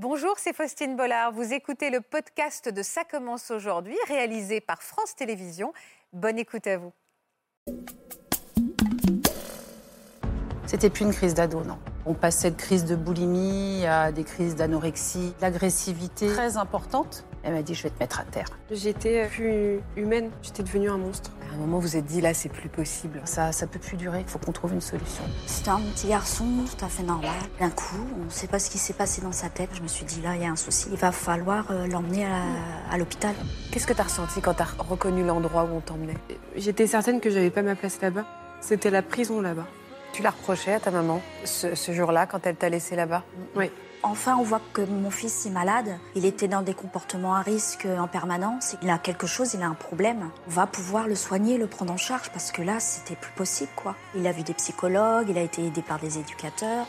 Bonjour, c'est Faustine Bollard. Vous écoutez le podcast de Ça commence aujourd'hui, réalisé par France Télévisions. Bonne écoute à vous. C'était plus une crise d'ado, non. On passait de crise de boulimie à des crises d'anorexie, d'agressivité très importante. Elle m'a dit je vais te mettre à terre. J'étais plus humaine, j'étais devenue un monstre. À un moment, vous vous êtes dit là, c'est plus possible. Ça, ça peut plus durer. Il faut qu'on trouve une solution. C'était un petit garçon, tout à fait normal. D'un coup, on ne sait pas ce qui s'est passé dans sa tête. Je me suis dit là, il y a un souci. Il va falloir euh, l'emmener à, à l'hôpital. Qu'est-ce que tu as ressenti quand tu as reconnu l'endroit où on t'emmenait? J'étais certaine que j'avais pas ma place là-bas. C'était la prison là-bas. Tu l'as reproché à ta maman ce, ce jour-là quand elle t'a laissé là-bas? Oui. Enfin, on voit que mon fils est malade. Il était dans des comportements à risque en permanence. Il a quelque chose, il a un problème. On va pouvoir le soigner, le prendre en charge parce que là, c'était plus possible, quoi. Il a vu des psychologues, il a été aidé par des éducateurs.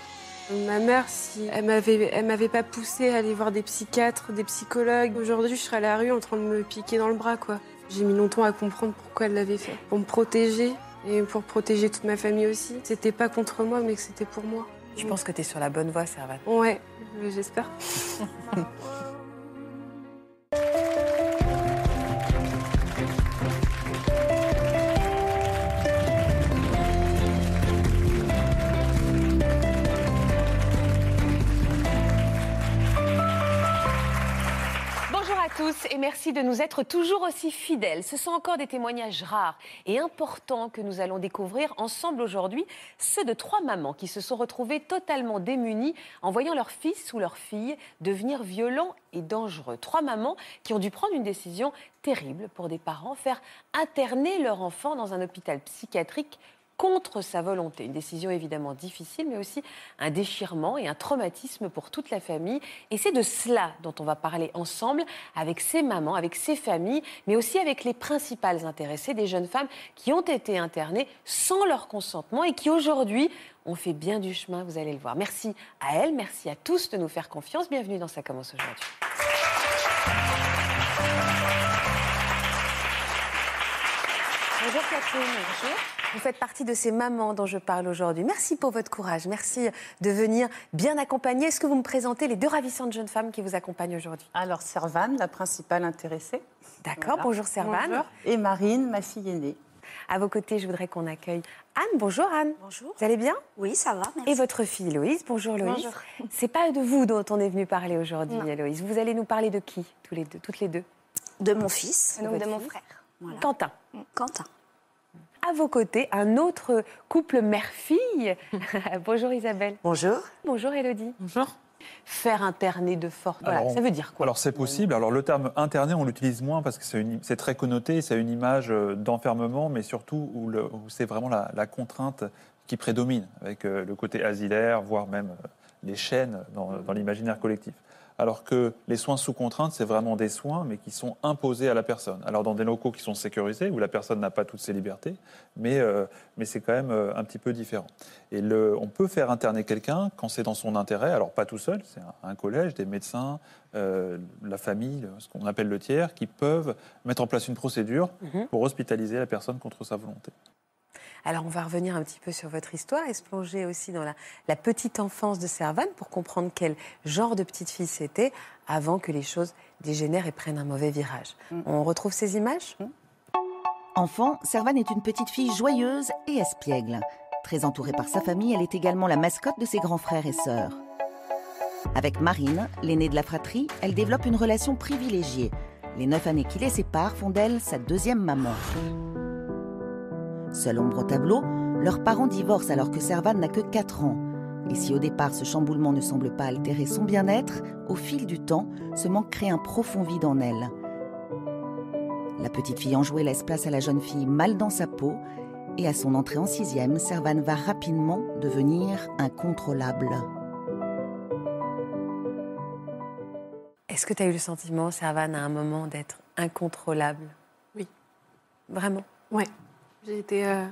Ma mère, si elle m'avait, elle m'avait pas poussé à aller voir des psychiatres, des psychologues, aujourd'hui, je serais à la rue en train de me piquer dans le bras, quoi. J'ai mis longtemps à comprendre pourquoi elle l'avait fait. Pour me protéger et pour protéger toute ma famille aussi. C'était pas contre moi, mais que c'était pour moi. Je pense que tu es sur la bonne voie, Servane. Ouais, j'espère. tous et merci de nous être toujours aussi fidèles. Ce sont encore des témoignages rares et importants que nous allons découvrir ensemble aujourd'hui, ceux de trois mamans qui se sont retrouvées totalement démunies en voyant leur fils ou leur fille devenir violent et dangereux. Trois mamans qui ont dû prendre une décision terrible pour des parents, faire interner leur enfant dans un hôpital psychiatrique contre sa volonté. Une décision évidemment difficile, mais aussi un déchirement et un traumatisme pour toute la famille. Et c'est de cela dont on va parler ensemble avec ces mamans, avec ces familles, mais aussi avec les principales intéressées, des jeunes femmes qui ont été internées sans leur consentement et qui aujourd'hui ont fait bien du chemin, vous allez le voir. Merci à elles, merci à tous de nous faire confiance. Bienvenue dans Ça commence aujourd'hui. Bonjour Catherine. Bonjour. Vous faites partie de ces mamans dont je parle aujourd'hui. Merci pour votre courage. Merci de venir bien accompagner. Est-ce que vous me présentez les deux ravissantes jeunes femmes qui vous accompagnent aujourd'hui? Alors Servane, la principale intéressée. D'accord. Voilà. Bonjour Servane. Bonjour. Et Marine, ma fille aînée. À vos côtés, je voudrais qu'on accueille Anne. Bonjour Anne. Bonjour. Vous allez bien? Oui, ça va, merci. Et votre fille Loïse. Bonjour Loïse. Bonjour. C'est pas de vous dont on est venu parler aujourd'hui. Loïse. Vous allez nous parler de qui, tous les deux, toutes les deux? De mon fils, De donc de mon fils. frère. Voilà. Quentin. Quentin. À vos côtés, un autre couple mère-fille. Bonjour Isabelle. Bonjour. Bonjour Elodie. Bonjour. Faire interner de force. Voilà, Alors, ça veut dire quoi Alors c'est possible. Alors le terme interné, on l'utilise moins parce que c'est une- très connoté, c'est une image euh, d'enfermement, mais surtout où, le- où c'est vraiment la, la contrainte qui prédomine, avec euh, le côté asilaire, voire même euh, les chaînes dans, dans l'imaginaire collectif. Alors que les soins sous contrainte, c'est vraiment des soins, mais qui sont imposés à la personne. Alors dans des locaux qui sont sécurisés, où la personne n'a pas toutes ses libertés, mais, euh, mais c'est quand même euh, un petit peu différent. Et le, on peut faire interner quelqu'un quand c'est dans son intérêt, alors pas tout seul, c'est un, un collège, des médecins, euh, la famille, le- ce qu'on appelle le tiers, qui peuvent mettre en place une procédure Mhm. pour hospitaliser la personne contre sa volonté. Alors, on va revenir un petit peu sur votre histoire et se plonger aussi dans la, la petite enfance de Servane pour comprendre quel genre de petite fille c'était avant que les choses dégénèrent et prennent un mauvais virage. On retrouve ces images? Enfant, Servane est une petite fille joyeuse et espiègle. Très entourée par sa famille, elle est également la mascotte de ses grands frères et sœurs. Avec Marine, l'aînée de la fratrie, elle développe une relation privilégiée. Les neuf années qui les séparent font d'elle sa deuxième maman. Seule ombre au tableau, leurs parents divorcent alors que Servane n'a que 4 ans. Et si au départ ce chamboulement ne semble pas altérer son bien-être, au fil du temps, ce manque crée un profond vide en elle. La petite fille enjouée laisse place à la jeune fille mal dans sa peau, et à son entrée en sixième, Servane va rapidement devenir incontrôlable. Est-ce que tu as eu le sentiment, Servane, à un moment d'être incontrôlable? Oui. Vraiment? Ouais. J'ai été. euh,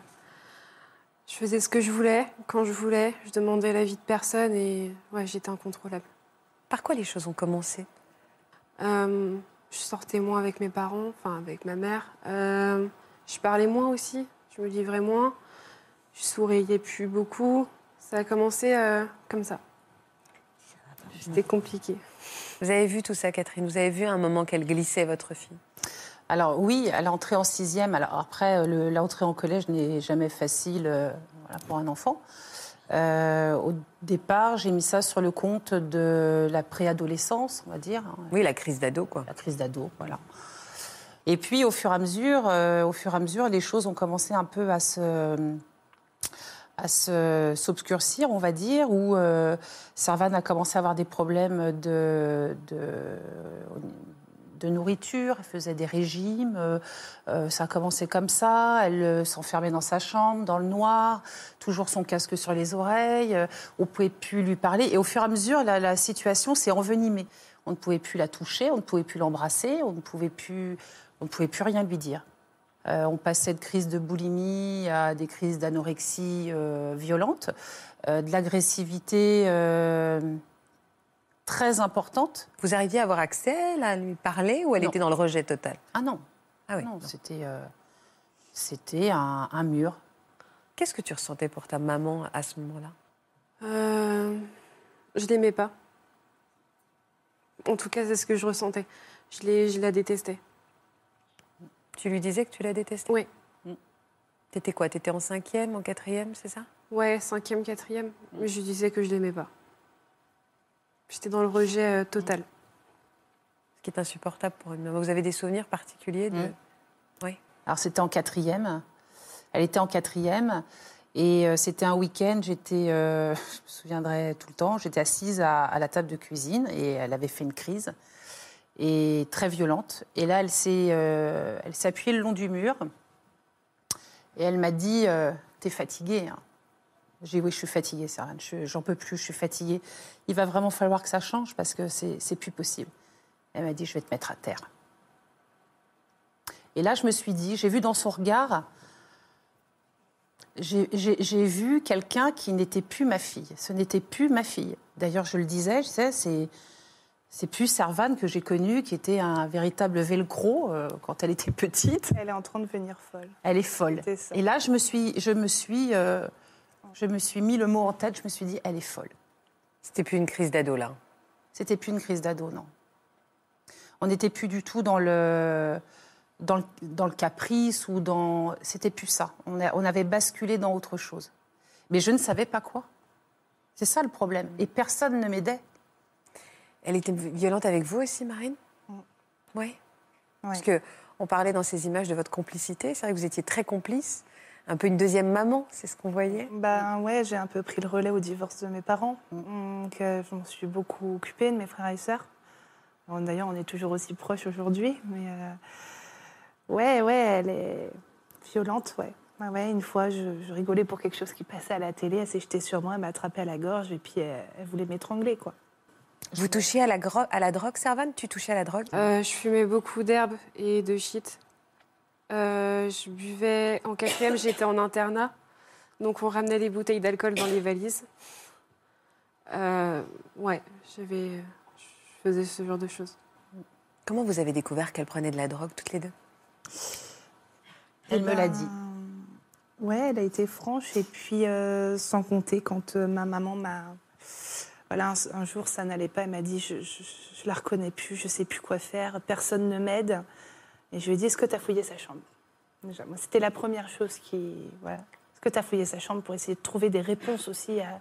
Je faisais ce que je voulais, quand je voulais. Je demandais l'avis de personne et ouais, j'étais incontrôlable. Par quoi les choses ont commencé? Euh, je sortais moins avec mes parents, enfin avec ma mère. Euh, je parlais moins aussi, je me livrais moins. Je souriais plus beaucoup. Ça a commencé euh, comme ça. C'était compliqué. Vous avez vu tout ça, Catherine? Vous avez vu un moment qu'elle glissait, votre fille? Alors oui, à l'entrée en sixième. Alors après, le- l'entrée en collège n'est jamais facile euh, voilà, pour un enfant. Euh, au départ, j'ai mis ça sur le compte de la préadolescence, on va dire, Oui, la crise d'ado, quoi. la crise d'ado, voilà. Et puis, au fur et à mesure, euh, au fur et à mesure, les choses ont commencé un peu à se à se- s'obscurcir, on va dire, où euh, Servane a commencé à avoir des problèmes de, de, de nourriture, elle faisait des régimes, euh, euh, ça a commencé comme ça, elle euh, s'enfermait dans sa chambre, dans le noir, toujours son casque sur les oreilles, on ne pouvait plus lui parler, et au fur et à mesure, la, situation s'est envenimée. On ne pouvait plus la toucher, on ne pouvait plus l'embrasser, on ne pouvait plus, on ne pouvait plus rien lui dire. On passait de crises de boulimie à des crises d'anorexie euh, violentes, euh, de l'agressivité très importante. Vous arriviez à avoir accès à lui parler ou elle Non. était dans le rejet total? Ah non, Ah oui. non, c'était euh, c'était un, un mur. Qu'est-ce que tu ressentais pour ta maman à ce moment-là? Euh, je l'aimais pas. En tout cas, c'est ce que je ressentais. Je, l'ai- je la détestais. Tu lui disais que tu la détestais? Oui. T'étais quoi? T'étais en cinquième, en quatrième, c'est ça? Ouais, cinquième, quatrième. Mais je lui disais que je l'aimais pas. J'étais dans le rejet euh, total. Ce qui est insupportable pour une maman. Vous avez des souvenirs particuliers de... Mm. Oui. Alors c'était en quatrième. Elle était en quatrième. Et euh, c'était un week-end, j'étais, euh, je me souviendrai tout le temps, j'étais assise à, à la table de cuisine et elle avait fait une crise, et très violente. Et là, elle s'est, euh, elle s'est appuyée le long du mur et elle m'a dit euh, T'es fatiguée hein J'ai dit Oui, je suis fatiguée, Sarah, je- j'en peux plus, je suis fatiguée. Il va vraiment falloir que ça change parce que c'est, c'est plus possible. Elle m'a dit Je vais te mettre à terre. Et là, je me suis dit, j'ai vu dans son regard, j'ai- vu quelqu'un qui n'était plus ma fille. Ce n'était plus ma fille. D'ailleurs, je le disais, je sais, c'est c'est plus Servane que j'ai connue, qui était un véritable velcro euh, quand elle était petite. Elle est en train de devenir folle. Elle est folle. Ça. Et là, je me suis, je me suis, euh, je me suis mis le mot en tête. Je me suis dit, elle est folle. C'était plus une crise d'ado, là. C'était plus une crise d'ado, non. On n'était plus du tout dans le, dans le, dans le caprice ou dans. C'était plus ça. On, a- on avait basculé dans autre chose. Mais je ne savais pas quoi. C'est ça le problème. Et personne ne m'aidait. Elle était violente avec vous aussi, Marine Oui. Parce que on parlait dans ces images de votre complicité. C'est vrai que vous étiez très complice. Un peu une deuxième maman, c'est ce qu'on voyait. Ben ouais, j'ai un peu pris le relais au divorce de mes parents. Donc euh, je m'en suis beaucoup occupée de mes frères et sœurs. Bon, D'ailleurs, on est toujours aussi proches aujourd'hui. Mais euh, ouais, ouais, elle est violente, ouais. Ah ouais, une fois, je, je rigolais pour quelque chose qui passait à la télé. Elle s'est jetée sur moi, elle m'a attrapée à la gorge et puis elle, elle voulait m'étrangler, quoi. Vous touchiez à la, à la drogue, Servane? Tu touchais à la drogue? Euh, je fumais beaucoup d'herbes et de shit. Euh, je buvais. En quatrième, j'étais en internat. Donc, on ramenait les bouteilles d'alcool dans les valises. Euh, ouais, j'avais. Je faisais ce genre de choses. Comment vous avez découvert qu'elle prenait de la drogue, toutes les deux? Elle Eh me l'a ben, dit. Ouais, elle a été franche. Et puis, euh, sans compter, quand euh, ma maman m'a. Voilà, un, un jour, ça n'allait pas. Elle m'a dit je, je, je la reconnais plus, je sais plus quoi faire, personne ne m'aide. Et je lui ai dit Est-ce que tu as fouillé sa chambre? Déjà, moi, c'était la première chose qui. Voilà. Est-ce que tu as fouillé sa chambre pour essayer de trouver des réponses aussi à,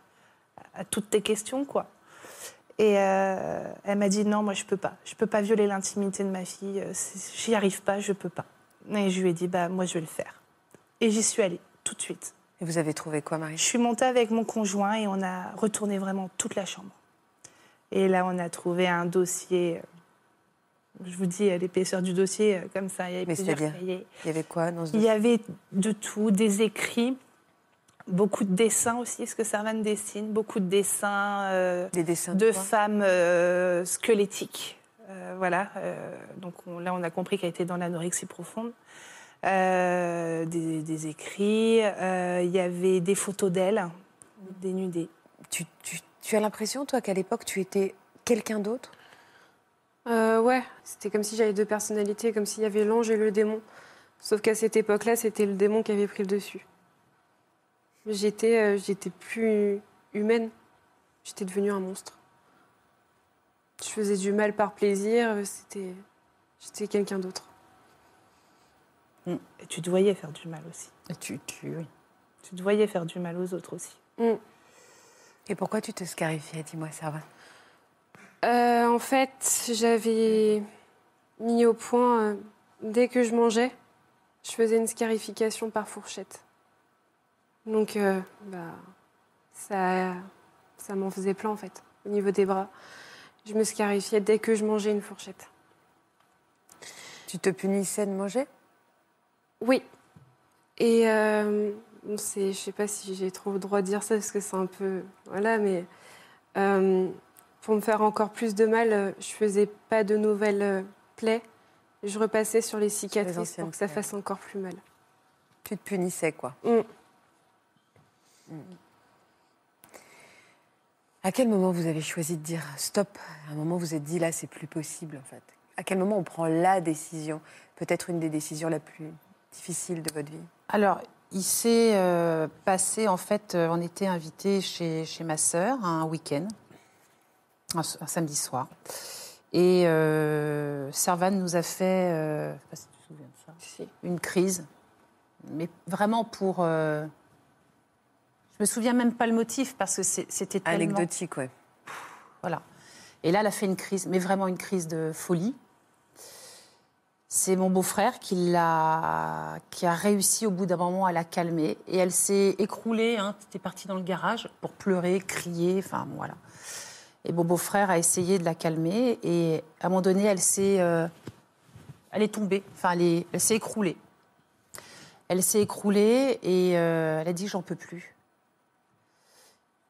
à toutes tes questions, quoi? Et euh, elle m'a dit non, moi je peux pas. Je peux pas violer l'intimité de ma fille. euh, J'y arrive pas, je peux pas. Et je lui ai dit bah moi je vais le faire. Et j'y suis allée tout de suite. Et vous avez trouvé quoi, Marie? Je suis montée avec mon conjoint et on a retourné vraiment toute la chambre. Et là on a trouvé un dossier. Je vous dis l'épaisseur du dossier euh, comme ça. Il y avait Mais plusieurs cahiers. Il y avait quoi dans ce Il y avait de tout, des écrits, beaucoup de dessins aussi, ce que Servane dessine, beaucoup de dessins. euh, Des dessins de femmes euh, squelettiques. Euh, voilà. donc on- là, on a compris qu'elle était dans l'anorexie profonde. Des, des écrits. Il y avait des photos d'elle, dénudée. tu, tu- tu as l'impression, toi, qu'à l'époque, tu étais quelqu'un d'autre? Euh, ouais, c'était comme si j'avais deux personnalités, comme s'il y avait l'ange et le démon. Sauf qu'à cette époque-là, c'était le démon qui avait pris le dessus. J'étais, euh, j'étais plus humaine. J'étais devenue un monstre. faisais du mal par plaisir. euh, C'était, j'étais quelqu'un d'autre. Et tu te voyais faire du mal aussi. Et tu, tu, oui. Tu te voyais faire du mal aux autres aussi. Mm. Et pourquoi tu te scarifiais Dis-moi, Servan. Euh, en fait, j'avais mis au point, euh, dès que je mangeais, je faisais une scarification par fourchette. Donc, euh, bah, ça, ça m'en faisait plein, en fait, au niveau des bras. Je me scarifiais dès que je mangeais une fourchette. Tu te punissais de manger? Oui. Et euh, bon, je sais pas si j'ai trop le droit de dire ça parce que c'est un peu, voilà, mais euh, pour me faire encore plus de mal, euh, je faisais pas de nouvelles euh, plaies. Je repassais sur les cicatrices anciennes pour que ça plaies. fasse encore plus mal. Tu te punissais, quoi. Mm. À quel moment vous avez choisi de dire stop? À un moment, vous vous êtes dit là, c'est plus possible, en fait. À quel moment on prend la décision Peut-être une des décisions la plus difficiles de votre vie? Alors, il s'est euh, passé, en fait, on était invité chez, chez ma sœur un week-end, un, samedi soir. Et euh, Servan nous a fait, euh, je sais pas si tu te souviens de ça, Si. une crise. Mais vraiment pour... euh, je me souviens même pas le motif parce que c'était tellement... Anecdotique, ouais. Voilà. Et là, elle a fait une crise, mais vraiment une crise de folie. C'est mon beau-frère qui, l'a, qui a réussi au bout d'un moment à la calmer. Et elle s'est écroulée, hein, était partie dans le garage pour pleurer, crier, enfin voilà. Et mon beau-frère a essayé de la calmer. Et à un moment donné, elle s'est, euh, elle est tombée, enfin elle, est- elle s'est écroulée. Elle s'est écroulée et euh, elle a dit j'en peux plus.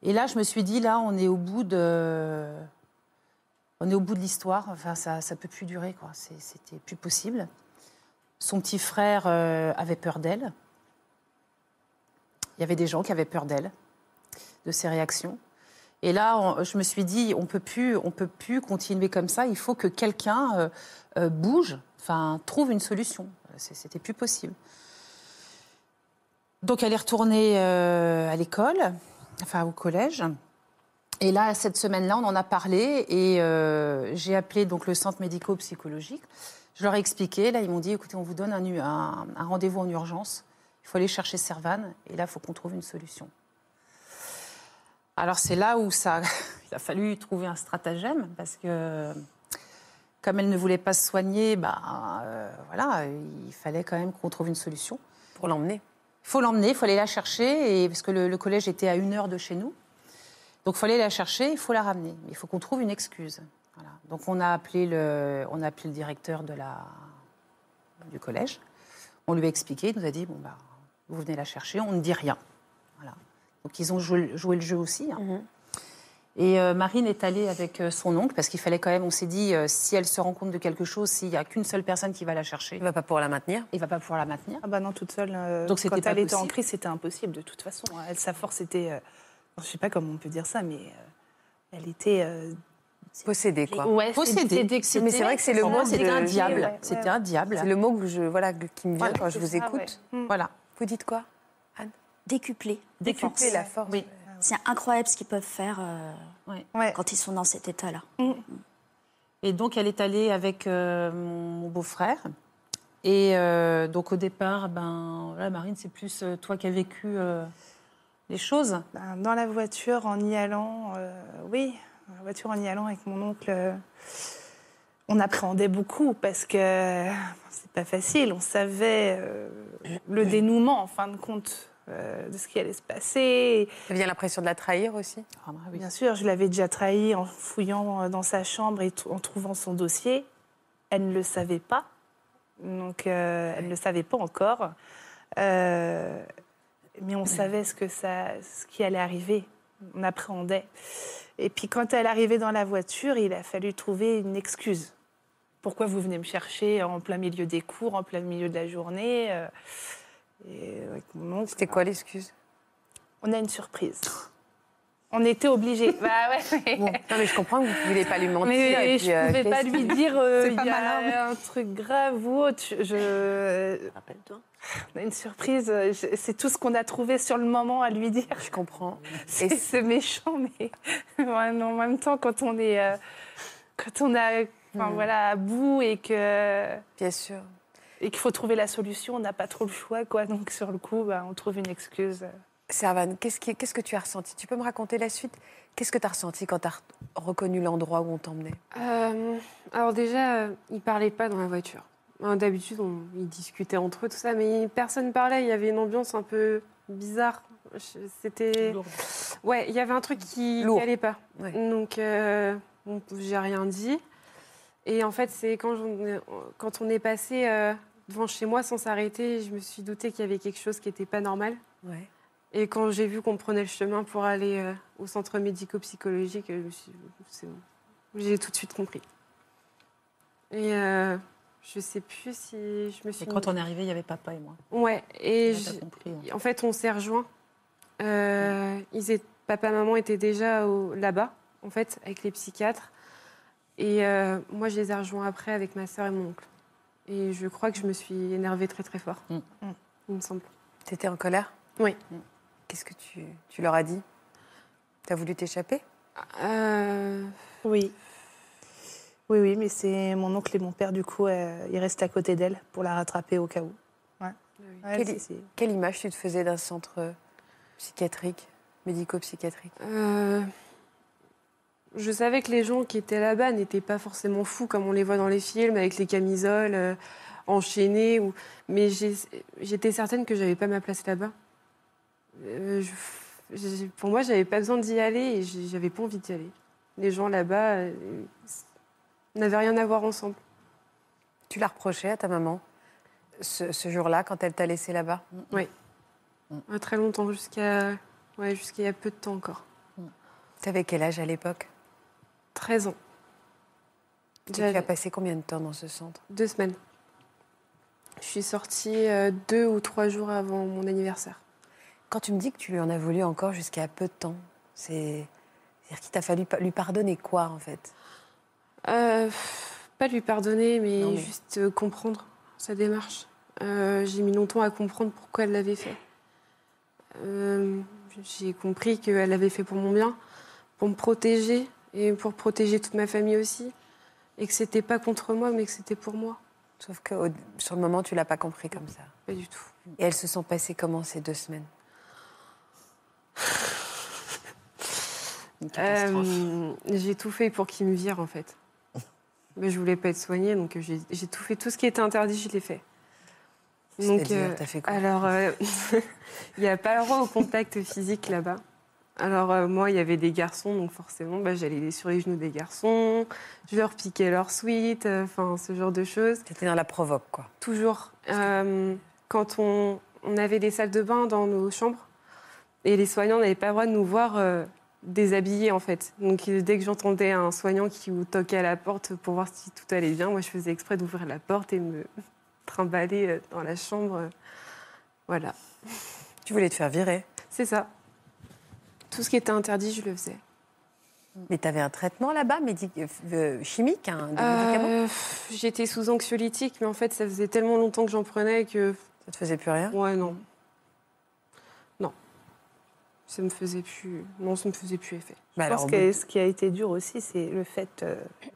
Et là, je me suis dit, là, on est au bout de, on est au bout de l'histoire. Enfin, ça, ça peut plus durer, quoi. C'était plus possible. Son petit frère euh, avait peur d'elle. Il y avait des gens qui avaient peur d'elle, de ses réactions. Et là, je me suis dit, on peut plus, on peut plus continuer comme ça. Il faut que quelqu'un euh, euh, bouge, enfin, trouve une solution. C'était plus possible. Donc, elle est retournée euh, à l'école, enfin au collège. Et là, cette semaine-là, on en a parlé et j'ai appelé donc le centre médico-psychologique. Je leur ai expliqué. Là, ils m'ont dit écoutez, on vous donne un, un- rendez-vous en urgence. Il faut aller chercher Servan et là, il faut qu'on trouve une solution. Alors, c'est là où ça, il a fallu trouver un stratagème parce que, comme elle ne voulait pas se soigner, bah, euh, voilà, il fallait quand même qu'on trouve une solution. Pour l'emmener. Il faut l'emmener, il faut aller la chercher, et, parce que le, le collège était à une heure de chez nous. Donc il faut aller la chercher, il faut la ramener. Il faut qu'on trouve une excuse. Voilà. Donc on a, appelé le, on a appelé le directeur de la, du collège. On lui a expliqué, il nous a dit, bon, bah, vous venez la chercher, on ne dit rien. Donc ils ont joué, joué le jeu aussi. hein. Mhm. Et euh, Marine est allée avec euh, son oncle, parce qu'il fallait quand même, on s'est dit, euh, si elle se rend compte de quelque chose, s'il n'y a qu'une seule personne qui va la chercher, Il ne va pas pouvoir la maintenir. il ne va pas pouvoir la maintenir. Ah bah non, toute seule. euh, Donc c'était quand pas elle était en crise, c'était impossible de toute façon. hein. Elle, sa force était. euh, je sais pas comment on peut dire ça, mais euh, elle était. euh, Possédé, quoi. ouais, Possédée. Mais c'est vrai que c'est le mot c'était un diable. ouais, C'était un diable. C'est le mot que je, voilà, qui me vient Voilà, quand je vous ça, écoute. ouais. Mm. Voilà. Vous dites quoi? Décuplé. Décupler la force. Oui. C'est incroyable ce qu'ils peuvent faire euh, Ouais. quand ils sont dans cet état-là. Et donc, elle est allée avec euh, mon, beau-frère. Et euh, donc, au départ, ben, voilà, Marine, c'est plus toi qui as vécu euh, les choses. Ben, Dans la voiture, en y allant, euh, oui, dans la voiture, en y allant avec mon oncle, euh, on appréhendait beaucoup parce que c'est pas facile. On savait euh, le dénouement, en fin de compte, euh, de ce qui allait se passer. Ça vient l'impression de la trahir aussi? Ah, bah oui. Bien sûr, je l'avais déjà trahi en fouillant euh, dans sa chambre et en trouvant son dossier. Elle ne le savait pas. Donc, euh, elle ne le savait pas encore. Euh, mais on savait ce, que ça, ce qui allait arriver. On appréhendait. Et puis, quand elle arrivait dans la voiture, il a fallu trouver une excuse. Pourquoi vous venez me chercher en plein milieu des cours, en plein milieu de la journée euh, et avec mon oncle, C'était quoi l'excuse? On a une surprise. On était obligés. bah ouais. Non, mais je comprends que vous ne voulez pas lui mentir. Mais et je puis, euh, pouvais pas lui dire euh, il y a malin, un truc grave ou autre. Je, je- Rappelle-toi. on a une surprise. euh, je- C'est tout ce qu'on a trouvé sur le moment à lui dire. Je comprends. C'est méchant, mais en même temps, quand on est, euh, quand on a, enfin, Mm. voilà, à bout et que Bien sûr. Et qu'il faut trouver la solution, on n'a pas trop le choix, quoi. Donc sur le coup, bah, on trouve une excuse. Servan, qu'est-ce qui- qu'est-ce que tu as ressenti? Tu peux me raconter la suite? Qu'est-ce que tu as ressenti quand tu as reconnu l'endroit où on t'emmenait? Euh, alors déjà, euh, ils parlaient pas dans la voiture. Hein, D'habitude, on- ils discutaient entre eux, tout ça, mais personne parlait. Il y avait une ambiance un peu bizarre. Je- C'était... Ouais, il y avait un truc qui n'allait pas. Ouais. Donc, euh, bon, j'ai rien dit. Et en fait, c'est quand on est passé euh, devant chez moi sans s'arrêter, je me suis douté qu'il y avait quelque chose qui n'était pas normal. Ouais. Et quand j'ai vu qu'on prenait le chemin pour aller euh, au centre médico-psychologique, bon. J'ai tout de suite compris. Et euh, je sais plus si je me suis. Et quand on est arrivé, il y avait papa et moi. Ouais. Et je- compris. hein. en fait, on s'est rejoints. Euh, ils étaient- papa, maman étaient déjà au- là-bas, en fait, avec les psychiatres. Et euh, moi, je les ai rejoints après avec ma sœur et mon oncle. Et je crois que je me suis énervée très très fort. Mm. Il me semble. Tu étais en colère? Oui. Qu'est-ce que tu, tu leur as dit? Tu as voulu t'échapper? Euh, Oui. Oui, oui, mais c'est mon oncle et mon père, du coup, euh, ils restaient à côté d'elle pour la rattraper au cas où. Ouais. Ouais, Quelle- c'est- c'est- Quelle image tu te faisais d'un centre psychiatrique, médico-psychiatrique? Euh, je savais que les gens qui étaient là-bas n'étaient pas forcément fous comme on les voit dans les films avec les camisoles euh, enchaînées. Ou... Mais j'étais certaine que j'avais pas ma place là-bas. Euh, Pour moi, j'avais pas besoin d'y aller et j'avais pas envie d'y aller. Les gens là-bas euh, n'avaient rien à voir ensemble. Tu l'as reproché à ta maman ce, ce jour-là quand elle t'a laissé là-bas? Euh, Très longtemps, jusqu'à ouais, jusqu'à il y a peu de temps encore. Tu avais quel âge à l'époque? 13 ans. Tu as passé combien de temps dans ce centre? Deux semaines. Je suis sortie euh, deux ou trois jours avant mon anniversaire. Quand tu me dis que tu lui en as voulu encore jusqu'à peu de temps, c'est. C'est-à-dire qu'il t'a fallu lui pardonner quoi, en fait? Euh, pas lui pardonner, mais, Non, mais- juste euh, comprendre sa démarche. Euh, J'ai mis longtemps à comprendre pourquoi elle l'avait fait. J'ai compris qu'elle l'avait fait pour mon bien, pour me protéger et pour protéger toute ma famille aussi. Et que c'était pas contre moi, mais que c'était pour moi. Sauf que au- sur le moment, tu l'as pas compris comme ça. Pas du tout. Et elles se sont passées comment ces deux semaines? Euh, j'ai tout fait pour qu'il me vire, en fait. Mais je voulais pas être soignée, donc j'ai tout fait. Tout ce qui était interdit, je l'ai fait. Donc, euh, fait quoi? alors, euh, il n'y a pas le droit au contact physique là-bas. Alors, euh, moi, il y avait des garçons, donc forcément, bah, j'allais sur les genoux des garçons, je leur piquais leur suite, euh, enfin, ce genre de choses. T'étais dans la provoque, quoi. Toujours. Euh, quand on, on avait des salles de bain dans nos chambres, et les soignants n'avaient pas le droit de nous voir déshabillés, en fait. Donc, dès que j'entendais un soignant qui vous toquait à la porte pour voir si tout allait bien, moi, je faisais exprès d'ouvrir la porte et me trimballer dans la chambre. Voilà. Tu voulais te faire virer. C'est ça. Tout ce qui était interdit, je le faisais. Mais tu avais un traitement là-bas, médic- euh, chimique, un, des médicaments? Euh, pff, J'étais sous anxiolytique, mais en fait, ça faisait tellement longtemps que j'en prenais que. Ça te faisait plus rien? Ouais, non. Non. Ça me faisait plus. Non, ça me faisait plus effet. Mais Je alors, pense que ce qui a été dur aussi, c'est le fait euh,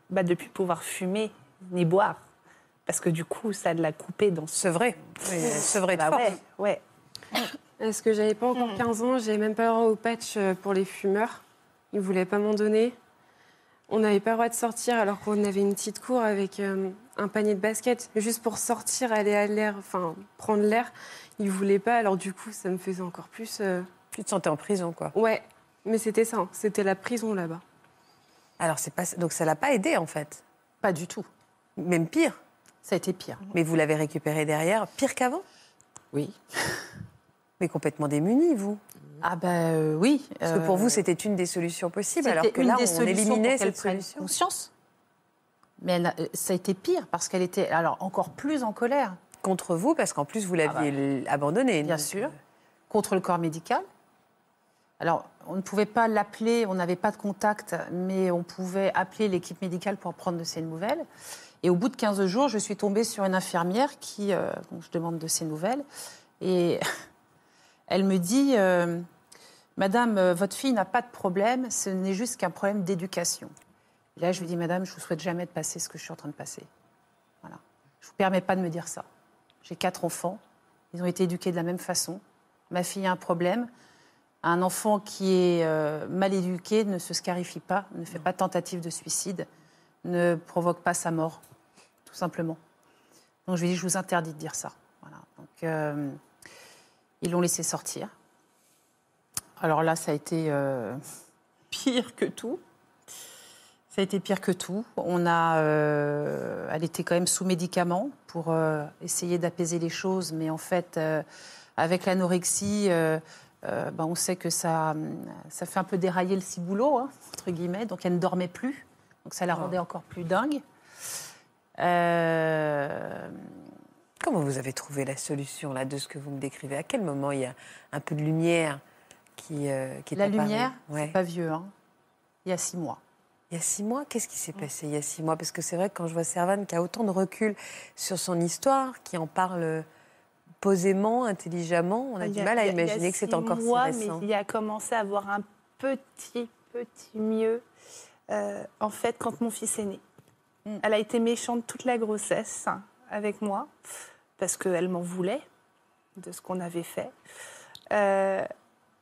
bah, de ne plus pouvoir fumer ni boire. Parce que du coup, ça l'a coupé dans ce... Sevré. Oui, de Bah force. ouais, ouais. Est-ce que j'avais pas encore 15 ans J'avais même pas le droit au patch euh, pour les fumeurs. Ils voulaient pas m'en donner. On n'avait pas le droit de sortir alors qu'on avait une petite cour avec euh, un panier de basket. Juste pour sortir, aller à l'air, enfin prendre l'air. Ils voulaient pas. Alors du coup, ça me faisait encore plus. euh, Tu te sentais en prison, quoi. Ouais, mais c'était ça. hein. C'était la prison là-bas. Alors, c'est pas... donc ça l'a pas aidé, en fait. Pas du tout. Même pire. Ça a été pire. Mais vous l'avez récupéré derrière, pire qu'avant? Oui. Mais complètement démunis, vous. Ah ben euh, oui. Parce que pour euh, vous, c'était une des solutions possibles, alors que là, des on éliminait cette solution. conscience. Mais elle euh, ça a été pire parce qu'elle était alors encore plus en colère, Contre vous, parce qu'en plus, vous l'aviez. Ah bah. bien donc, sûr, contre le corps médical. Alors, on ne pouvait pas l'appeler, on n'avait pas de contact, mais on pouvait appeler l'équipe médicale pour prendre de ses nouvelles. Et au bout de 15 jours, je suis tombée sur une infirmière qui, euh, je demande de ses nouvelles, et elle me dit, euh, Madame, euh, votre fille n'a pas de problème, ce n'est juste qu'un problème d'éducation. Là, je lui dis, Madame, je vous souhaite jamais de passer ce que je suis en train de passer. Voilà. Je vous permets pas de me dire ça. J'ai quatre enfants. Ils ont été éduqués de la même façon. Ma fille a un problème. Un enfant qui est euh, mal éduqué ne se scarifie pas, ne fait pas tentative de suicide, ne provoque pas sa mort, tout simplement. Donc je lui dit, je vous interdis de dire ça. Voilà. Donc ils l'ont laissé sortir. Alors là, ça a été euh, pire que tout. Ça a été pire que tout. On a, euh, elle était quand même sous médicaments pour euh, essayer d'apaiser les choses, mais en fait, avec l'anorexie, ben, on sait que ça, ça fait un peu dérailler le ciboulot, hein, entre guillemets. Donc elle ne dormait plus, donc ça la rendait encore plus dingue. Euh, Comment vous avez trouvé la solution là de ce que vous me décrivez? À quel moment il y a un peu de lumière qui, euh, qui est la apparue? lumière, Ouais. c'est pas vieux, hein. il y a six mois. Il y a six mois, qu'est-ce qui s'est passé il y a six mois? Parce que c'est vrai que quand je vois Servane qui a autant de recul sur son histoire, qui en parle posément, intelligemment, on a du mal à imaginer que c'est encore mois, si récent. Mais il a commencé à avoir un petit, petit mieux. euh, en fait, quand mon fils est né, Mm. elle a été méchante toute la grossesse avec moi parce qu'elle m'en voulait de ce qu'on avait fait. Euh,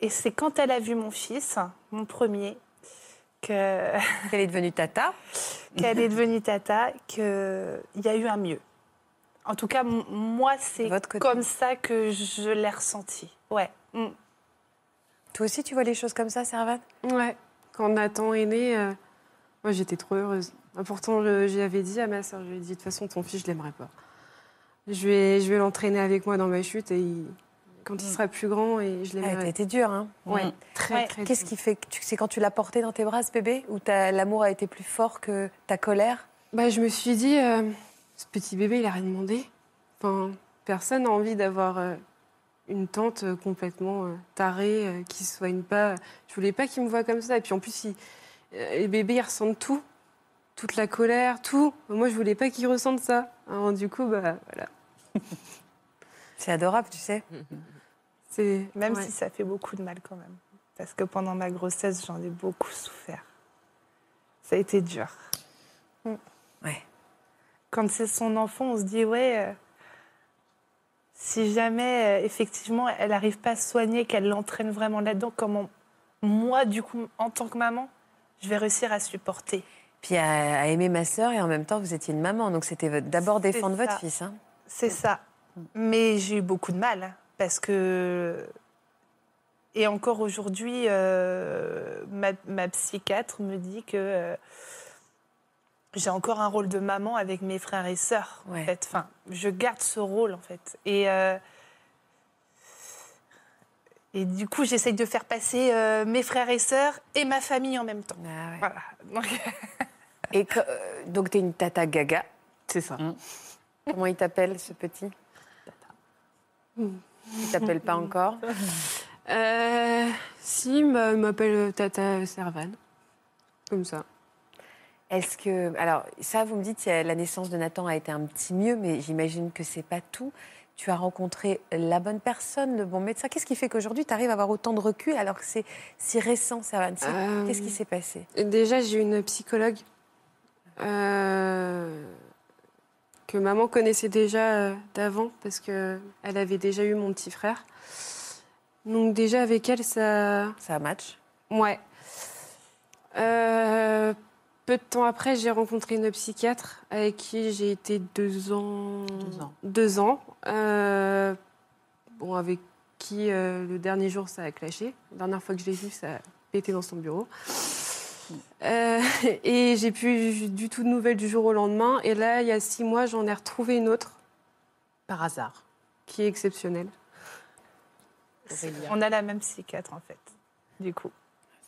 et c'est quand elle a vu mon fils, mon premier, que Elle est devenue tata. qu'elle est devenue tata, qu'il y a eu un mieux. En tout cas, m- moi, c'est comme ça que je l'ai ressenti. Ouais. Mm. Toi aussi, tu vois les choses comme ça, Servane? Ouais. Quand Nathan est né, euh, moi j'étais trop heureuse. Pourtant, j'y avais dit à ma soeur, je lui ai dit de toute façon, ton fils, je l'aimerais pas. Je vais, je vais l'entraîner avec moi dans ma chute et il- quand il sera plus grand, et je Ah, T'as l'aimerai. été dur, hein Ouais, Mm. très, Ouais. très Qu'est-ce qui fait que c'est quand tu l'as porté dans tes bras, ce bébé, ta- l'amour a été plus fort que ta colère? Bah, je me suis dit, euh, ce petit bébé, il a rien demandé. Enfin, personne n'a envie d'avoir euh, une tante euh, complètement tarée, qui se soigne pas. Je voulais pas qu'il me voie comme ça. Et puis en plus, il- les bébés, ils ressentent tout. Toute la colère, tout. Moi, je voulais pas qu'ils ressentent ça. Alors, du coup, bah, voilà. C'est adorable, tu sais. Même ouais. si ça fait beaucoup de mal quand même. Parce que pendant ma grossesse, j'en ai beaucoup souffert. Ça a été dur. Ouais. Quand c'est son enfant, on se dit, ouais, euh, si jamais, euh, effectivement, elle n'arrive pas à se soigner, qu'elle l'entraîne vraiment là-dedans, comment moi, du coup, en tant que maman, je vais réussir à supporter Puis à, à aimer ma sœur et en même temps, vous étiez une maman. Donc c'était d'abord défendre votre fils. Hein. C'est ça. Mais j'ai eu beaucoup de mal parce que. Et encore aujourd'hui, euh, ma, ma psychiatre me dit que euh, j'ai encore un rôle de maman avec mes frères et sœurs. Ouais. En fait. enfin, je garde ce rôle en fait. Et, euh, et du coup, j'essaye de faire passer euh, mes frères et sœurs et ma famille en même temps. Ah ouais. Voilà. Donc, Et que- euh, donc, tu es une tata gaga. C'est ça. Comment il t'appelle, ce petit Il t'appelle pas encore Euh, si, il m'a- il m'appelle Tata Servane. Comme ça. Est-ce que. Alors, ça, vous me dites, euh, la naissance de Nathan a été un petit mieux, mais j'imagine que c'est pas tout. Tu as rencontré la bonne personne, le bon médecin. Qu'est-ce qui fait qu'aujourd'hui, tu arrives à avoir autant de recul alors que c'est si récent, Euh, Qu'est-ce qui s'est passé? Déjà, j'ai une psychologue euh, que maman connaissait déjà euh, d'avant parce que elle avait déjà eu mon petit frère. Donc déjà avec elle, ça, Ça a match ouais. Euh, peu de temps après, j'ai rencontré une psychiatre avec qui j'ai été deux ans. Deux ans. Deux ans. Euh, bon, avec qui euh, le dernier jour ça a clashé. La dernière fois que je l'ai vue, ça a pété dans son bureau. Euh, et j'ai plus du tout de nouvelles du jour au lendemain. Et là, il y a six mois, j'en ai retrouvé une autre Par hasard. qui est exceptionnelle. on a la même psychiatre en fait. Du coup.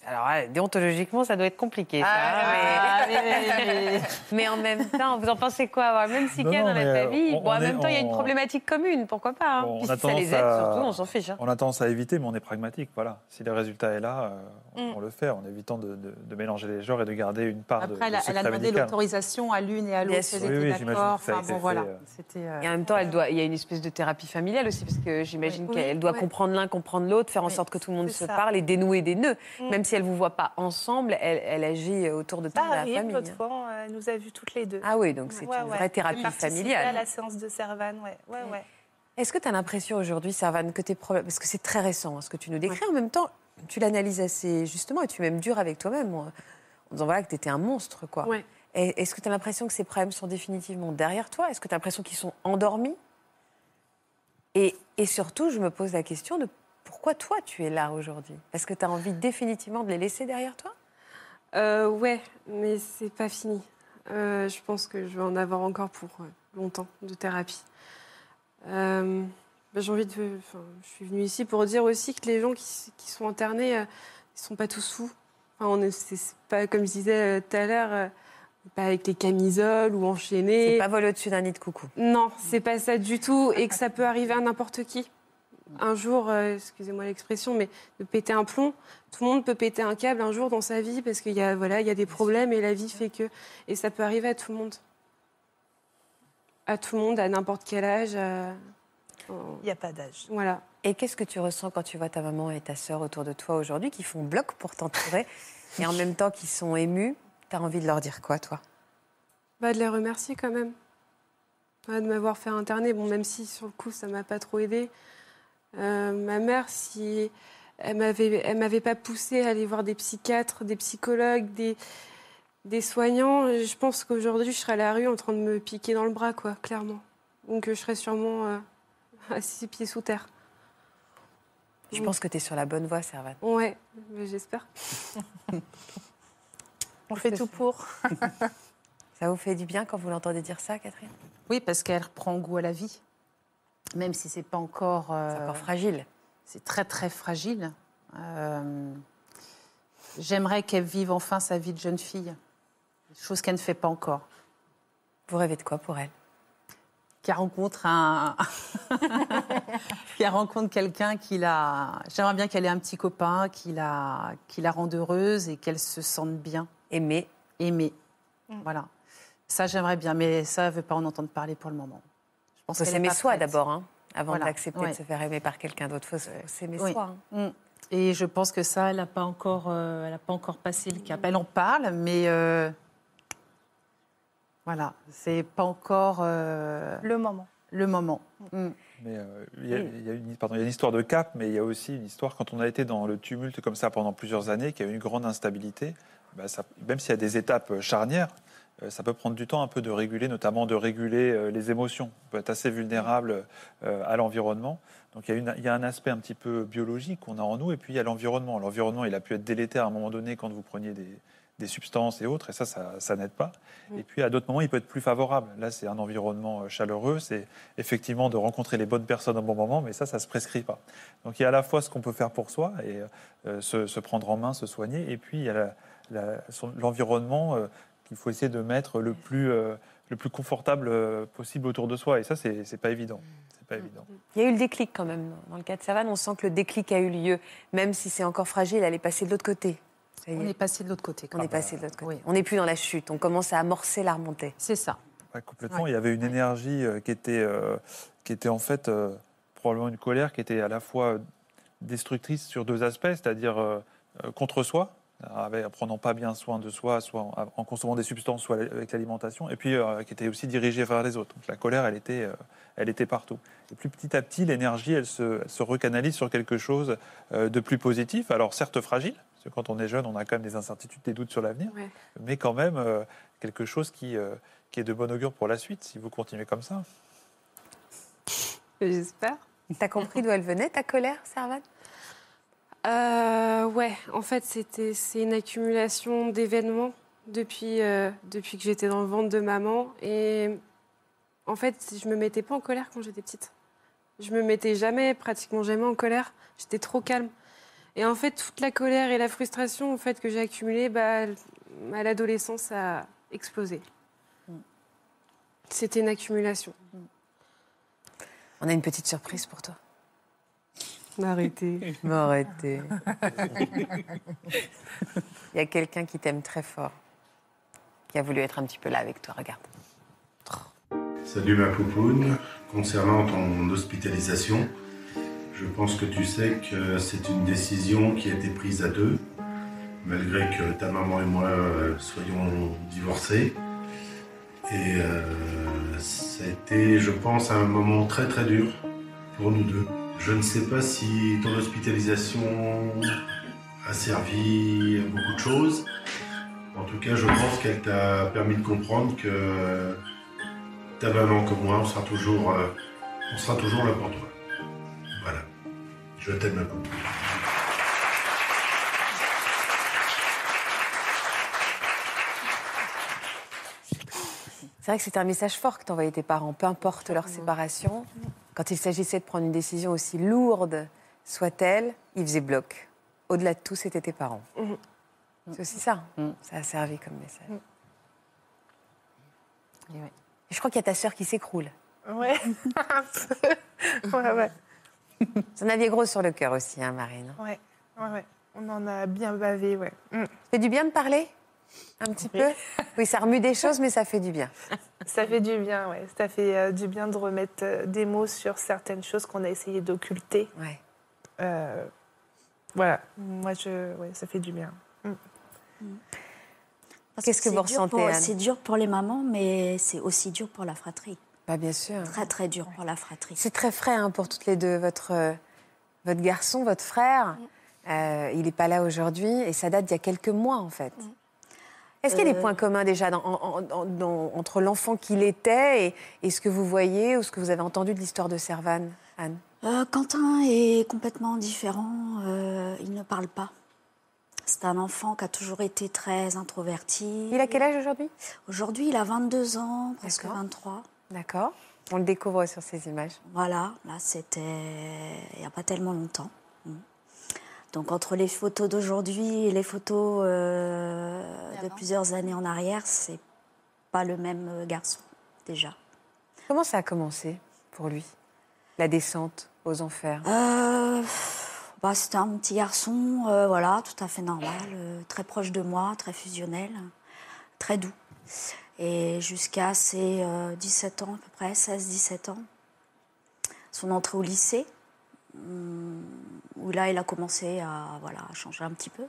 Alors, ouais, déontologiquement, ça doit être compliqué. ça, Ah, mais... mais en même temps, vous en pensez quoi Avoir le même psychiatre Non, non, dans la euh, famille on- Bon, en même est- temps, il y a une problématique commune, pourquoi pas hein Bon, on a si ça les tendance aide, à- surtout, on s'en fiche. hein. On a tendance à éviter, mais on est pragmatique. Voilà. Si le résultat est là, euh, on, Mm. on le fait en évitant de, de- de mélanger les genres et de garder une part de, Après, elle de a, elle a demandé l'autorisation à l'une et à l'autre. Oui, oui, d'accord. a Enfin, bon, voilà. euh. Euh, Et en même temps, elle doit, il y a une espèce de thérapie familiale aussi, parce que j'imagine Oui. qu'elle doit comprendre l'un, comprendre l'autre, faire en sorte que tout le monde se parle et dénouer des nœuds. Mm. Même si elle vous voit pas ensemble, elle, elle agit autour de Ça la arrive, famille. l'autre fois, euh, elle nous a vues toutes les deux. Ah oui, donc c'est Ouais, une ouais. vraie Elle thérapie familiale. à la séance de Servan, ouais. ouais, ouais. Est-ce que tu as l'impression aujourd'hui, Servane, que tes problèmes. Parce que c'est très récent hein, ce que tu nous décris, en même temps, tu l'analyses assez justement et tu es même dur avec toi-même en disant voilà, que tu étais un monstre. quoi. Est-ce que tu as l'impression que ces problèmes sont définitivement derrière toi? Est-ce que tu as l'impression qu'ils sont endormis? Et, et surtout, je me pose la question de pourquoi toi tu es là aujourd'hui? Est-ce que tu as envie définitivement de les laisser derrière toi? Euh, ouais, mais c'est pas fini. Euh, je pense que je vais en avoir encore pour euh, longtemps de thérapie. Euh, bah, J'ai envie de. Enfin, je suis venue ici pour dire aussi que les gens qui, sont internés, euh, ils sont pas tous fous. Enfin, on est, c'est c'est pas comme je disais tout à l'heure, pas avec les camisoles ou enchaînés. C'est pas voler au-dessus d'un nid de coucou. Non, c'est pas ça du tout, et que ça peut arriver à n'importe qui. Un jour, euh, excusez-moi l'expression, mais de péter un plomb, tout le monde peut péter un câble un jour dans sa vie parce qu'il y a voilà, il y a des problèmes et la vie fait que, et ça peut arriver à tout le monde, à tout le monde, à n'importe quel âge. à- Il n'y a pas d'âge. Voilà. Et qu'est-ce que tu ressens quand tu vois ta maman et ta sœur autour de toi aujourd'hui qui font bloc pour t'entourer et en même temps qui sont émus Tu as envie de leur dire quoi, toi? Bah, de les remercier quand même. Ouais, de m'avoir fait interner, bon, même si sur le coup ça m'a pas trop aidé. Euh, ma mère, si elle m'avait, elle m'avait pas poussé à aller voir des psychiatres, des psychologues, des, des soignants, je pense qu'aujourd'hui je serais à la rue en train de me piquer dans le bras, quoi, clairement. Donc euh, je serais sûrement euh, à six pieds sous terre. Je pense que tu es sur la bonne voie, Servane. Ouais, mais j'espère. On fait tout pour. Ça vous fait du bien quand vous l'entendez dire ça, Catherine? Oui, parce qu'elle reprend goût à la vie. Même si c'est pas encore. euh, C'est encore fragile. c'est très très fragile. Euh, J'aimerais qu'elle vive enfin sa vie de jeune fille, chose qu'elle ne fait pas encore. Vous rêvez de quoi pour elle? Qu'elle rencontre un, qu'elle rencontre quelqu'un qui la. J'aimerais bien qu'elle ait un petit copain qui la, qui la rende heureuse et qu'elle se sente bien, Aimer. aimée. Voilà. Ça j'aimerais bien, mais ça elle veut pas en entendre parler pour le moment. Pense faut s'aimer soi d'abord, hein, avant Voilà, d'accepter ouais. de se faire aimer par quelqu'un d'autre. Il faut s'aimer Oui. soi. hein. Mm. Et je pense que ça, elle n'a pas encore, euh, elle a pas encore passé le cap. Elle en parle, mais euh, voilà, c'est pas encore euh, Le moment. le moment. Mm. Mais euh, il y, a- il y a une, pardon, il y a une histoire de cap, mais il y a aussi une histoire quand on a été dans le tumulte comme ça pendant plusieurs années, qu'il y a eu une grande instabilité. bah, ça- même s'il y a des étapes charnières, euh, ça peut prendre du temps un peu de réguler, notamment de réguler euh, les émotions. On peut être assez vulnérable euh, à l'environnement. Donc il y, a une- il y a un aspect un petit peu biologique qu'on a en nous, et puis il y a l'environnement. L'environnement, il a pu être délétère à un moment donné quand vous preniez des, des substances et autres, et ça, ça, ça n'aide pas. Et puis à d'autres moments, il peut être plus favorable. Là, c'est un environnement euh, chaleureux, c'est effectivement de rencontrer les bonnes personnes au bon moment, mais ça, ça ne se prescrit pas. Donc il y a à la fois ce qu'on peut faire pour soi et euh, se, se prendre en main, se soigner, et puis il y a l'environnement euh, qu'il faut essayer de mettre le plus, euh, le plus confortable euh, possible autour de soi. Et ça, c'est c'est pas évident. C'est pas évident. Il y a eu le déclic quand même. Dans le cas de Savane, on sent que le déclic a eu lieu. Même si c'est encore fragile, elle est passée de l'autre côté. Ça y On est, passé de l'autre côté. on quoi. est passé de l'autre côté. Oui. On n'est plus dans la chute. On commence à amorcer la remontée. C'est ça. Ouais, complètement. Il y avait une énergie euh, qui était, euh, qui était en fait euh, probablement une colère qui était à la fois destructrice sur deux aspects, c'est-à-dire euh, contre soi, avec, en prenant pas bien soin de soi, soit en, en consommant des substances, soit avec l'alimentation, et puis euh, qui était aussi dirigée vers les autres. Donc la colère, elle était, euh, elle était partout. Et puis petit à petit, l'énergie, elle se, elle se recanalise sur quelque chose euh, de plus positif. Alors certes fragile, parce que quand on est jeune, on a quand même des incertitudes, des doutes sur l'avenir, Ouais. mais quand même quelque chose qui, qui est de bon augure pour la suite, si vous continuez comme ça. J'espère. T'as compris d'où elle venait, ta colère, Servane? Euh, ouais, en fait, c'était c'est une accumulation d'événements depuis euh, depuis que j'étais dans le ventre de maman et en fait, je me mettais pas en colère quand j'étais petite. Je me mettais jamais, pratiquement jamais en colère. J'étais trop calme. Et en fait, toute la colère et la frustration en fait que j'ai accumulée, bah, à l'adolescence, ça a explosé. C'était une accumulation. On a une petite surprise pour toi. Arrêtez. Mais arrêtez. Il y a quelqu'un qui t'aime très fort, qui a voulu être un petit peu là avec toi. Regarde. Salut ma poupoune. Concernant ton hospitalisation, je pense que tu sais que c'est une décision qui a été prise à deux. malgré que ta maman et moi euh, soyons divorcés. Et euh, ça a été, je pense, un moment très très dur pour nous deux. Je ne sais pas si ton hospitalisation a servi à beaucoup de choses. En tout cas, je pense qu'elle t'a permis de comprendre que ta maman comme moi, on sera toujours, euh, on sera toujours là pour toi. Voilà. Je t'aime beaucoup. C'est vrai que c'était un message fort que t'envoyais tes parents, peu importe leur séparation. Quand il s'agissait de prendre une décision aussi lourde soit-elle, ils faisaient bloc. Au-delà de tout, c'était tes parents. Mhm. C'est aussi ça. Mhm. Ça a servi comme message. Mhm. Et ouais. Et je crois qu'il y a ta sœur qui s'écroule. Ouais. Ouais, ouais, Vous en aviez gros sur le cœur aussi, hein, Marine. ouais, ouais, ouais. On en a bien bavé, ouais. Ça fait du bien de parler? Un petit peu Oui, ça remue des choses, mais ça fait du bien. Ça fait du bien, ouais. Ça fait euh, du bien de remettre euh, des mots sur certaines choses qu'on a essayé d'occulter. Ouais. Euh, voilà, moi, je, ouais, ça fait du bien. Parce Qu'est-ce que vous ressentez, C'est dur pour les mamans, mais c'est aussi dur pour la fratrie. Bah, bien sûr. Très, très dur pour la fratrie. C'est très frais hein, pour toutes les deux. Votre, votre garçon, votre frère, euh, il n'est pas là aujourd'hui et ça date d'il y a quelques mois en fait. Est-ce qu'il y a des Euh, points communs déjà dans- en- en- en- dans- entre l'enfant qu'il était et, et ce que vous voyez ou ce que vous avez entendu de l'histoire de Servan, Anne? Euh, Quentin est complètement différent. euh, il ne parle pas. C'est un enfant qui a toujours été très introverti. Il a quel âge aujourd'hui? Aujourd'hui, il a 22 ans, presque D'accord. 23. D'accord. On le découvre sur ces images. Voilà, là, c'était il n'y a pas tellement longtemps. Donc, entre les photos d'aujourd'hui et les photos euh, de plusieurs années en arrière, c'est pas le même euh, garçon, déjà. Comment ça a commencé pour lui La descente aux enfers? Euh, bah, c'était un petit garçon, euh, voilà, tout à fait normal, euh, très proche de moi, très fusionnel, très doux. Et jusqu'à ses euh, 17 ans, à peu près, 16-17 ans, son entrée au lycée, hum, où là, il a commencé à, voilà, à changer un petit peu,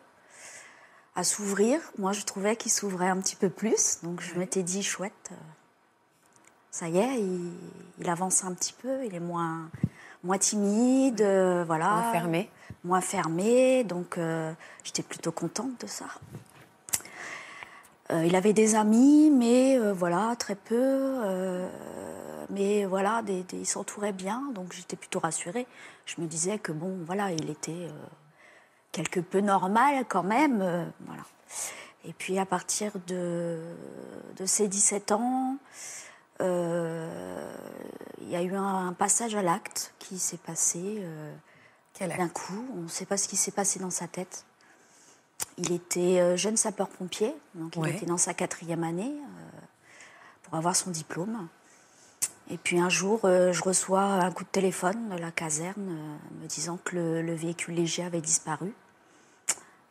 à s'ouvrir. Moi, je trouvais qu'il s'ouvrait un petit peu plus, donc je m'étais dit, chouette, euh, ça y est, il, il avance un petit peu, il est moins, moins timide, euh, voilà. Moins fermé. Moins fermé, donc euh, j'étais plutôt contente de ça. Euh, il avait des amis, mais euh, voilà, très peu. euh, mais voilà, des- des- il s'entourait bien, donc j'étais plutôt rassurée. Je me disais que bon, voilà, il était euh, quelque peu normal quand même. euh, voilà. Et puis à partir de, de ses 17 ans, euh, il y a eu un, un passage à l'acte qui s'est passé d'un coup. On ne sait pas ce qui s'est passé dans sa tête. Il était jeune sapeur-pompier, donc Ouais. il était dans sa quatrième année pour avoir son diplôme. Et puis un jour, euh, je reçois un coup de téléphone de la caserne euh, me disant que le, le véhicule léger avait disparu.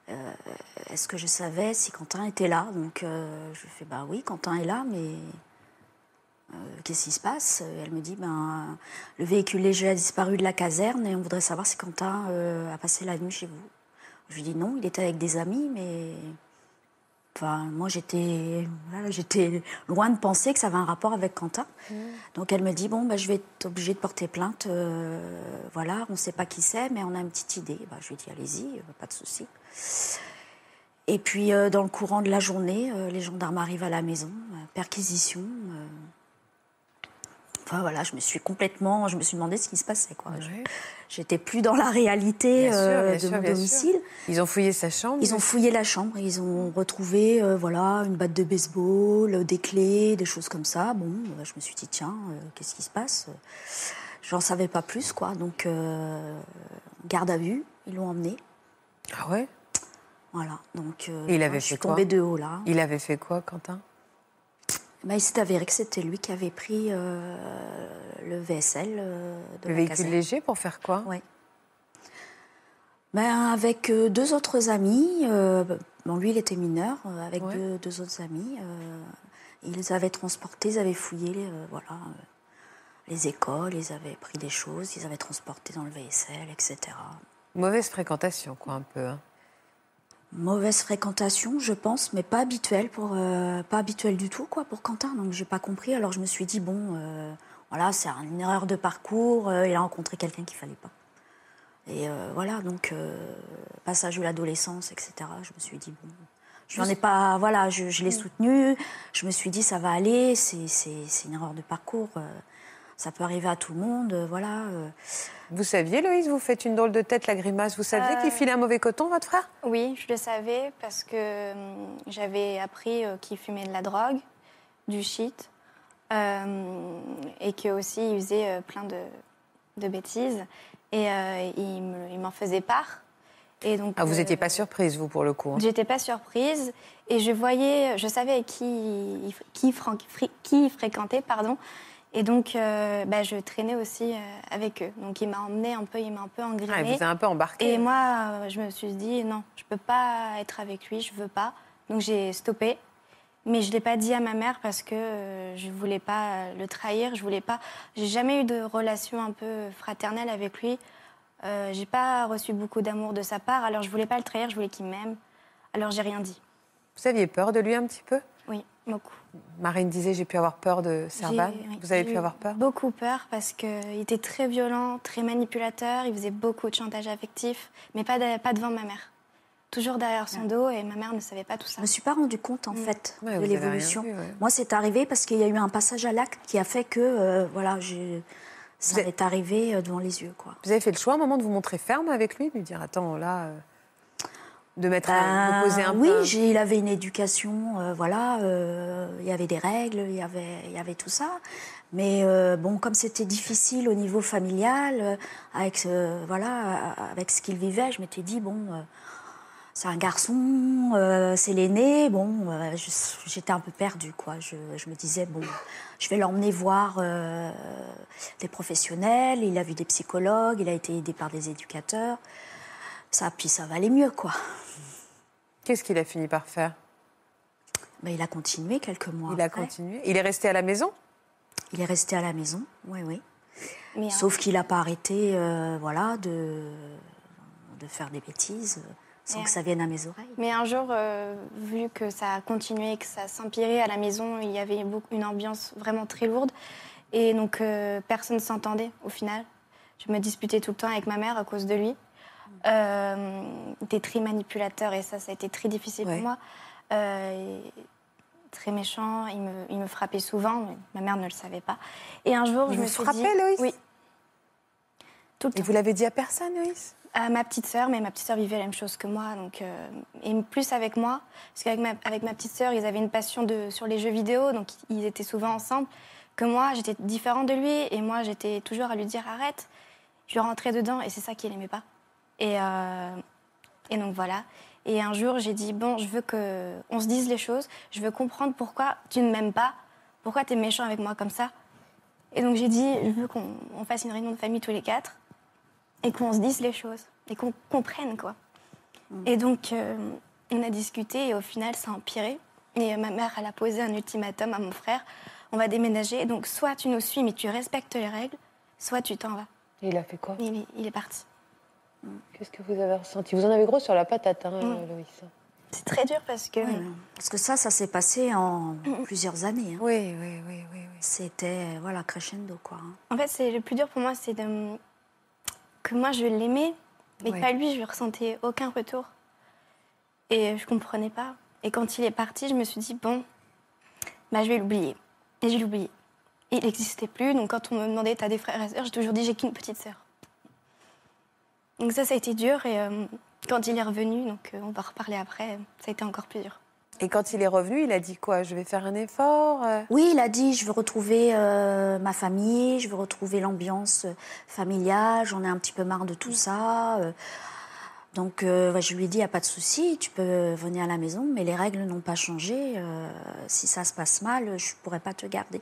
Euh, Est-ce que je savais si Quentin était là? Donc je fais bah oui, Quentin est là, mais qu'est-ce qui se passe? Elle me dit ben le véhicule léger a disparu de la caserne et on voudrait savoir si Quentin a passé la nuit chez vous. Je lui dis non, il était avec des amis, mais enfin moi j'étais loin de penser que ça avait un rapport avec Quentin. Donc elle me dit bon bah, je vais être obligée de porter plainte. euh, voilà, on ne sait pas qui c'est, mais on a une petite idée. Bah, je lui dis allez-y, euh, pas de souci. Et puis euh, dans le courant de la journée, euh, les gendarmes arrivent à la maison, perquisition. Enfin voilà, je me suis complètement, je me suis demandé ce qui se passait quoi. J'étais plus dans la réalité Bien sûr, euh, bien de sûr, mon sûr. domicile. Ils ont fouillé sa chambre Ils ont fouillé la chambre, ils ont retrouvé euh, voilà une batte de baseball, euh, des clés, des choses comme ça. Bon, euh, je me suis dit tiens, qu'est-ce qui se passe? J'en savais pas plus quoi. Donc garde à vue, ils l'ont emmené. Ah ouais? Voilà. Donc Et il avait je suis fait quoi? tombée de haut là. Il avait fait quoi, Quentin? Il s'est avéré que c'était lui qui avait pris euh, le VSL euh, de Le la véhicule caserne. léger pour faire quoi? Ouais. Ben, avec euh, deux autres amis, euh, bon, lui il était mineur, avec Ouais. deux, deux autres amis, ils avaient transporté, ils avaient fouillé voilà, les écoles, ils avaient pris des choses, ils avaient transporté dans le VSL, etc. Mauvaise fréquentation, quoi, un peu. hein. Mauvaise fréquentation, je pense, mais pas habituelle pour euh, pas habituelle du tout quoi pour Quentin. Donc j'ai pas compris. Alors je me suis dit bon, euh, voilà, c'est une erreur de parcours. euh, il a rencontré quelqu'un qu'il fallait pas. Et voilà, donc passage de l'adolescence, etc. Je me suis dit bon, je n'en ai pas, voilà, je, je l'ai soutenu. Je me suis dit ça va aller. C'est une erreur de parcours. Euh, ça peut arriver à tout le monde, euh, voilà. euh. Vous saviez, Loïs, vous faites une drôle de tête, la grimace. Vous saviez Euh, qu'il filait un mauvais coton, votre frère? Oui, je le savais parce que hum, j'avais appris euh, qu'il fumait de la drogue, du shit, euh, et que aussi il faisait euh, plein de, de bêtises. Et euh, il me- il m'en faisait part. Et donc, Ah, vous euh, n'étiez pas surprise, vous, pour le coup. hein. J'étais pas surprise et je voyais, je savais qui, qui, qui fréquentait, pardon. Et donc, euh, bah, je traînais aussi euh, avec eux. Donc, il m'a emmené un peu, il m'a un peu Ah, il vous a un peu embarqué. Et moi, euh, je me suis dit, non, je peux pas être avec lui, je veux pas. Donc j'ai stoppé. Mais je l'ai pas dit à ma mère parce que je voulais pas le trahir, je voulais pas. J'ai jamais eu de relation un peu fraternelle avec lui. J'ai pas reçu beaucoup d'amour de sa part, alors je voulais pas le trahir, je voulais qu'il m'aime. Alors j'ai rien dit. Vous aviez peur de lui un petit peu? Oui, beaucoup. Marine disait j'ai pu avoir peur de Servan. Vous avez pu avoir peur Beaucoup peur parce qu'il était très violent, très manipulateur, il faisait beaucoup de chantage affectif, mais pas, de- pas devant ma mère. Toujours derrière son dos et ma mère ne savait pas tout ça. Je me suis pas rendu compte en fait Ouais, de l'évolution. ouais. Moi, c'est arrivé parce qu'il y a eu un passage à l'acte qui a fait que euh, voilà, j'ai- ça m'est arrivé euh, devant les yeux quoi. Vous avez fait le choix à un moment de vous montrer ferme avec lui, de lui dire attends là, euh, de mettre, de poser un Ben, oui, peu. j'ai- il avait une éducation, euh, voilà, euh, il y avait des règles, il y avait, il y avait tout ça. Mais euh, bon, comme c'était difficile au niveau familial, avec, voilà, avec ce qu'il vivait, je m'étais dit bon, c'est un garçon, c'est l'aîné. Bon, j'étais un peu perdue, quoi. Je, je me disais bon, je vais l'emmener voir des professionnels. Il a vu des psychologues, il a été aidé par des éducateurs. Ça, puis ça va aller mieux, quoi. Qu'est-ce qu'il a fini par faire? Ben, il a continué quelques mois. Il a continué. Il est resté à la maison? Il est resté à la maison, oui, oui. Mais, euh, Sauf qu'il n'a pas arrêté, euh, voilà, de, de faire des bêtises sans Et- que ça vienne à mes oreilles. Mais un jour, euh, vu que ça a continué, que ça s'empirait à la maison, il y avait beaucoup- une ambiance vraiment très lourde. Et donc, euh, personne ne s'entendait au final. Je me disputais tout le temps avec ma mère à cause de lui. Euh, il était très manipulateur et ça, ça a été très difficile Ouais. pour moi. Euh, très méchant, il me, il me frappait souvent, mais ma mère ne le savait pas. Et un jour, je vous me suis frappait, dit... Loïs Oui. Tout le Et temps. vous l'avez dit à personne, Loïs? À ma petite sœur, mais ma petite sœur vivait la même chose que moi, donc euh, et plus avec moi, parce qu'avec ma, avec ma petite sœur, ils avaient une passion de, sur les jeux vidéo, donc ils étaient souvent ensemble. Que moi, j'étais différente de lui, et moi, j'étais toujours à lui dire arrête. Je rentrais dedans, et c'est ça qu'il aimait pas. Et, euh, et donc voilà. Et un jour, j'ai dit bon, je veux que on se dise les choses, je veux comprendre pourquoi tu ne m'aimes pas, pourquoi tu es méchant avec moi comme ça? Et donc j'ai dit je veux qu'on on fasse une réunion de famille tous les quatre et qu'on se dise les choses et qu'on comprenne quoi. Et donc euh, on a discuté et au final ça a empiré. Et ma mère elle a posé un ultimatum à mon frère. On va déménager donc soit tu nous suis mais tu respectes les règles, soit tu t'en vas. Et il a fait quoi? Il est parti. Qu'est-ce que vous avez ressenti? Vous en avez gros sur la patate, hein, Mm. Loïs. C'est très dur parce que Parce que ça, ça s'est passé en plusieurs années. hein. Oui, oui, oui, oui. oui. C'était, voilà, crescendo, quoi. hein. en fait c'est le plus dur pour moi c'est de que moi je l'aimais mais Ouais. pas lui je ressentais aucun retour et je comprenais pas. Et quand il est parti je me suis dit bon bah je vais l'oublier et je l'ai oublié. Et il n'existait plus donc quand on me demandait t'as des frères et sœurs? J'ai toujours dit j'ai qu'une petite sœur. Donc ça ça a été dur et euh, quand il est revenu donc euh, on va reparler après ça a été encore plus dur. Et quand il est revenu, il a dit quoi? Je vais faire un effort euh? Oui, il a dit je veux retrouver euh, ma famille, je veux retrouver l'ambiance familiale, j'en ai un petit peu marre de tout ça. euh. donc euh, je lui ai dit il n'y a pas de souci, tu peux venir à la maison, mais les règles n'ont pas changé. euh, si ça se passe mal, je ne pourrais pas te garder.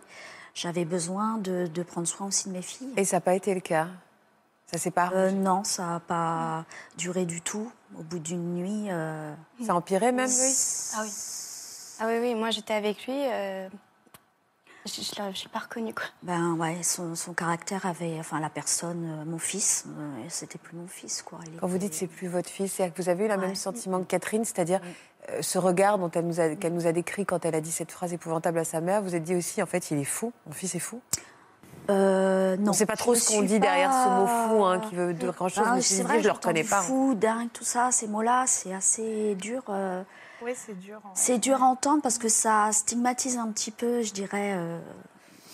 J'avais besoin de, de prendre soin aussi de mes filles. Et ça n'a pas été le cas? Ça s'est pas Euh, non, ça n'a pas duré du tout. Au bout d'une nuit. euh, Ça a empiré même, Loïs Ah oui. Ah oui, oui, moi j'étais avec lui. euh, je ne l'ai pas reconnu. Quoi. Ben ouais, son, son, caractère avait, enfin la personne, euh, mon fils, euh, c'était plus mon fils quoi. Il Quand vous dites c'est plus votre fils, c'est que vous avez eu le même sentiment que Catherine, c'est-à-dire euh, ce regard dont elle nous a, qu'elle nous a décrit quand elle a dit cette phrase épouvantable à sa mère. Vous êtes dit aussi en fait il est fou, mon fils est fou? Euh, non. On ne sait pas trop ce qu'on dit derrière ce mot fou, hein, qui veut de grand chose. Ah, c'est vrai, je le reconnais pas. Fou, dingue, tout ça, ces mots-là, c'est assez dur. Oui, c'est dur. C'est dur à entendre parce que ça stigmatise un petit peu, je dirais. Euh,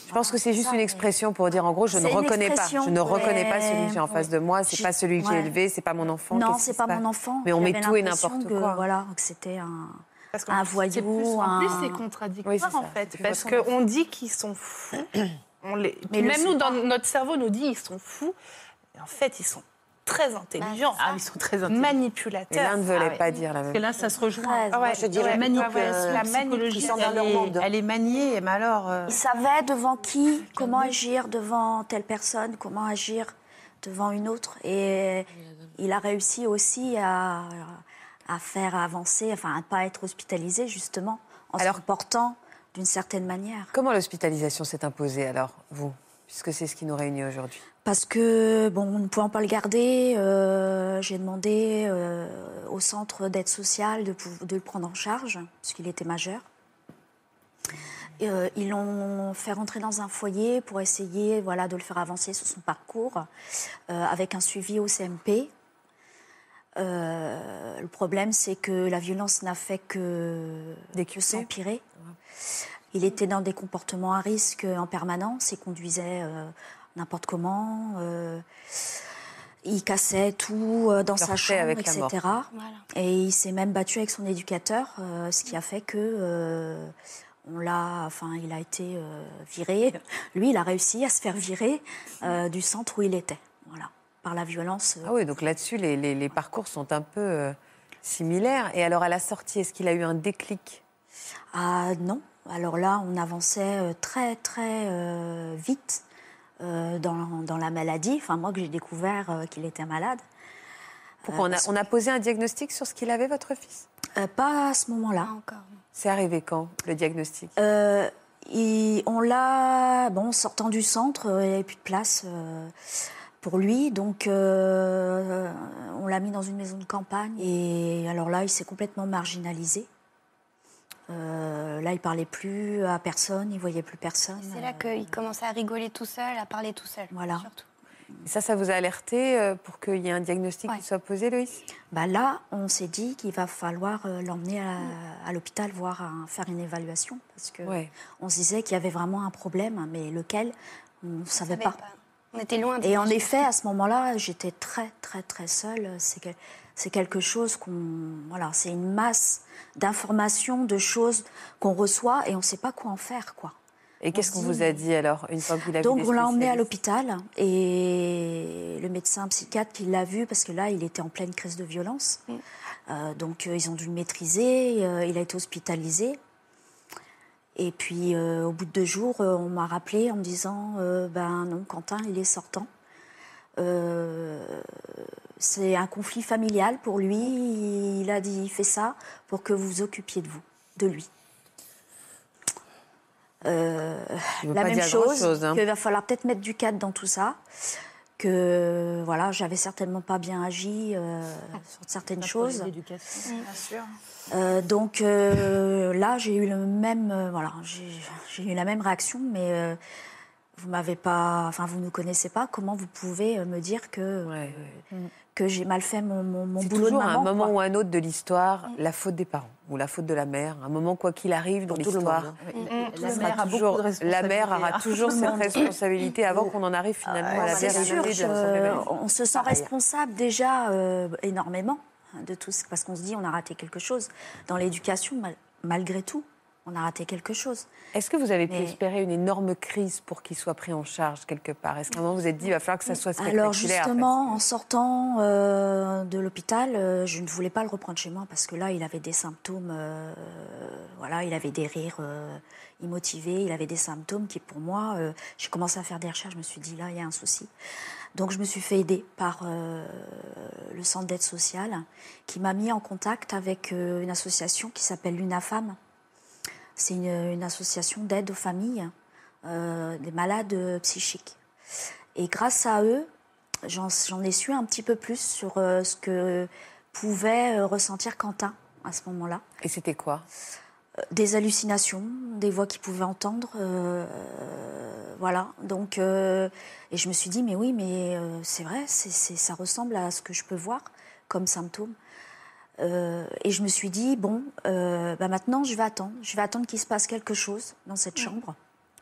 je pense que c'est juste une expression pour dire en gros je ne reconnais pas, je ne reconnais pas celui que j'ai en face de moi, c'est pas celui que j'ai élevé, c'est pas mon enfant. Non, c'est pas mon enfant. Mais on met tout et n'importe quoi. Voilà, que c'était un. un voyou. En plus, c'est contradictoire en fait, parce qu'on dit qu'ils sont fous. On les... Mais même nous, dans notre cerveau, nous dit ils sont fous. Et en fait, ils sont très intelligents. Ah, ils sont très intelligents. Manipulateurs. Et l'un ne voulait ah pas dire la même chose. Parce que là, ça se rejoint. Ah ouais, je dirais la, manip la psychologie, elle, est, elle est maniée, mais alors... Euh... Il savait devant qui, comment agir devant telle personne, comment agir devant une autre. Et il a réussi aussi à, à faire avancer, enfin à ne pas être hospitalisé, justement, en alors, se comportant d'une certaine manière. Comment l'hospitalisation s'est imposée, alors, vous Puisque c'est ce qui nous réunit aujourd'hui? Parce que, bon, ne pouvant pas le garder, euh, j'ai demandé euh, au centre d'aide sociale de, de, le prendre en charge, puisqu'il était majeur. Euh, ils l'ont fait rentrer dans un foyer pour essayer voilà, de le faire avancer sur son parcours, avec un suivi au CMP. Le problème, c'est que la violence n'a fait que, que s'empirer. Il était dans des comportements à risque en permanence et conduisait n'importe comment. Euh, il cassait tout euh, dans sa chambre, etc. Et il s'est même battu avec son éducateur, euh, ce qui a fait que on l'a, enfin, il a été viré. Lui, il a réussi à se faire virer du centre où il était, voilà, par la violence. Ah oui, donc là-dessus, les, les, parcours sont un peu similaires. Et alors, à la sortie, est-ce qu'il a eu un déclic? Ah non. Alors là, on avançait très très vite. Euh, dans, la maladie. Enfin, moi, que j'ai découvert euh, qu'il était malade. Pourquoi on, a, posé un diagnostic sur ce qu'il avait, votre fils? Euh, Pas à ce moment-là. encore. C'est arrivé quand, le diagnostic? On l'a, bon, sortant du centre, il n'y avait plus de place pour lui. Donc, on l'a mis dans une maison de campagne. Et alors là, il s'est complètement marginalisé. Euh, là, il parlait plus à personne, il voyait plus personne. C'est là qu'il commençait à rigoler tout seul, à parler tout seul. Voilà. Et ça, ça vous a alerté euh, pour qu'il y ait un diagnostic qui soit posé, Loïs? Bah Là, on s'est dit qu'il va falloir euh, l'emmener à, l'hôpital, voir faire une évaluation. Parce qu'on on se disait qu'il y avait vraiment un problème, mais lequel, on ne savait, pas. On était loin. Et en effet, à ce moment-là, j'étais très, très, très seule. C'est que c'est quelque chose qu'on. Voilà, c'est une masse d'informations, de choses qu'on reçoit et on ne sait pas quoi en faire, quoi. Et qu'est-ce qu'on vous a dit alors, une fois qu'il a Donc, on l'a emmené à l'hôpital et le médecin psychiatre qui l'a vu, parce que là, il était en pleine crise de violence. Mm. Euh, donc, euh, ils ont dû le maîtriser. Euh, il a été hospitalisé. Et puis, au bout de deux jours, on m'a rappelé en me disant Ben non, Quentin, il est sortant. C'est un conflit familial pour lui. Il a dit, il fait ça pour que vous vous occupiez de vous, de lui. Euh, la même chose, hein. qu'il va falloir peut-être mettre du cadre dans tout ça, que voilà, j'avais certainement pas bien agi euh, sur certaines choses. Bien sûr. Euh, donc là, j'ai eu le même, voilà, j'ai eu la même réaction, mais vous m'avez pas, enfin vous ne connaissez pas. Comment vous pouvez me dire que que j'ai mal fait mon, mon, mon boulot de maman. à un moment ou un autre de l'histoire, la faute des parents ou la faute de la mère. Un moment, quoi qu'il arrive dans l'histoire, la, mère a toujours, la mère aura toujours cette responsabilité avant qu'on en arrive finalement à la vérité de On se sent responsable déjà euh, énormément de tout, parce qu'on se dit on a raté quelque chose dans l'éducation malgré tout on a raté quelque chose. Est-ce que vous avez pu espérer une énorme crise pour qu'il soit pris en charge quelque part? Est-ce qu'à un moment vous vous êtes dit, il va falloir que ça soit spectaculaire Alors justement, en sortant euh, de l'hôpital, euh, je ne voulais pas le reprendre chez moi parce que là, il avait des symptômes, euh, voilà, il avait des rires immotivés, il avait des symptômes qui, pour moi, j'ai commencé à faire des recherches, je me suis dit, là, il y a un souci. Donc je me suis fait aider par le centre d'aide sociale qui m'a mis en contact avec une association qui s'appelle l'UNAFAM c'est une, association d'aide aux familles euh, des malades psychiques. Et grâce à eux, j'en ai su un petit peu plus sur euh, ce que pouvait euh, ressentir Quentin à ce moment-là. Et c'était quoi? Des hallucinations, des voix qu'il pouvait entendre. euh, voilà. Donc, euh, et je me suis dit, mais oui, mais euh, c'est vrai, ça ressemble à ce que je peux voir comme symptôme. Euh, et je me suis dit, bon, euh, bah maintenant, je vais attendre. Je vais attendre qu'il se passe quelque chose dans cette chambre,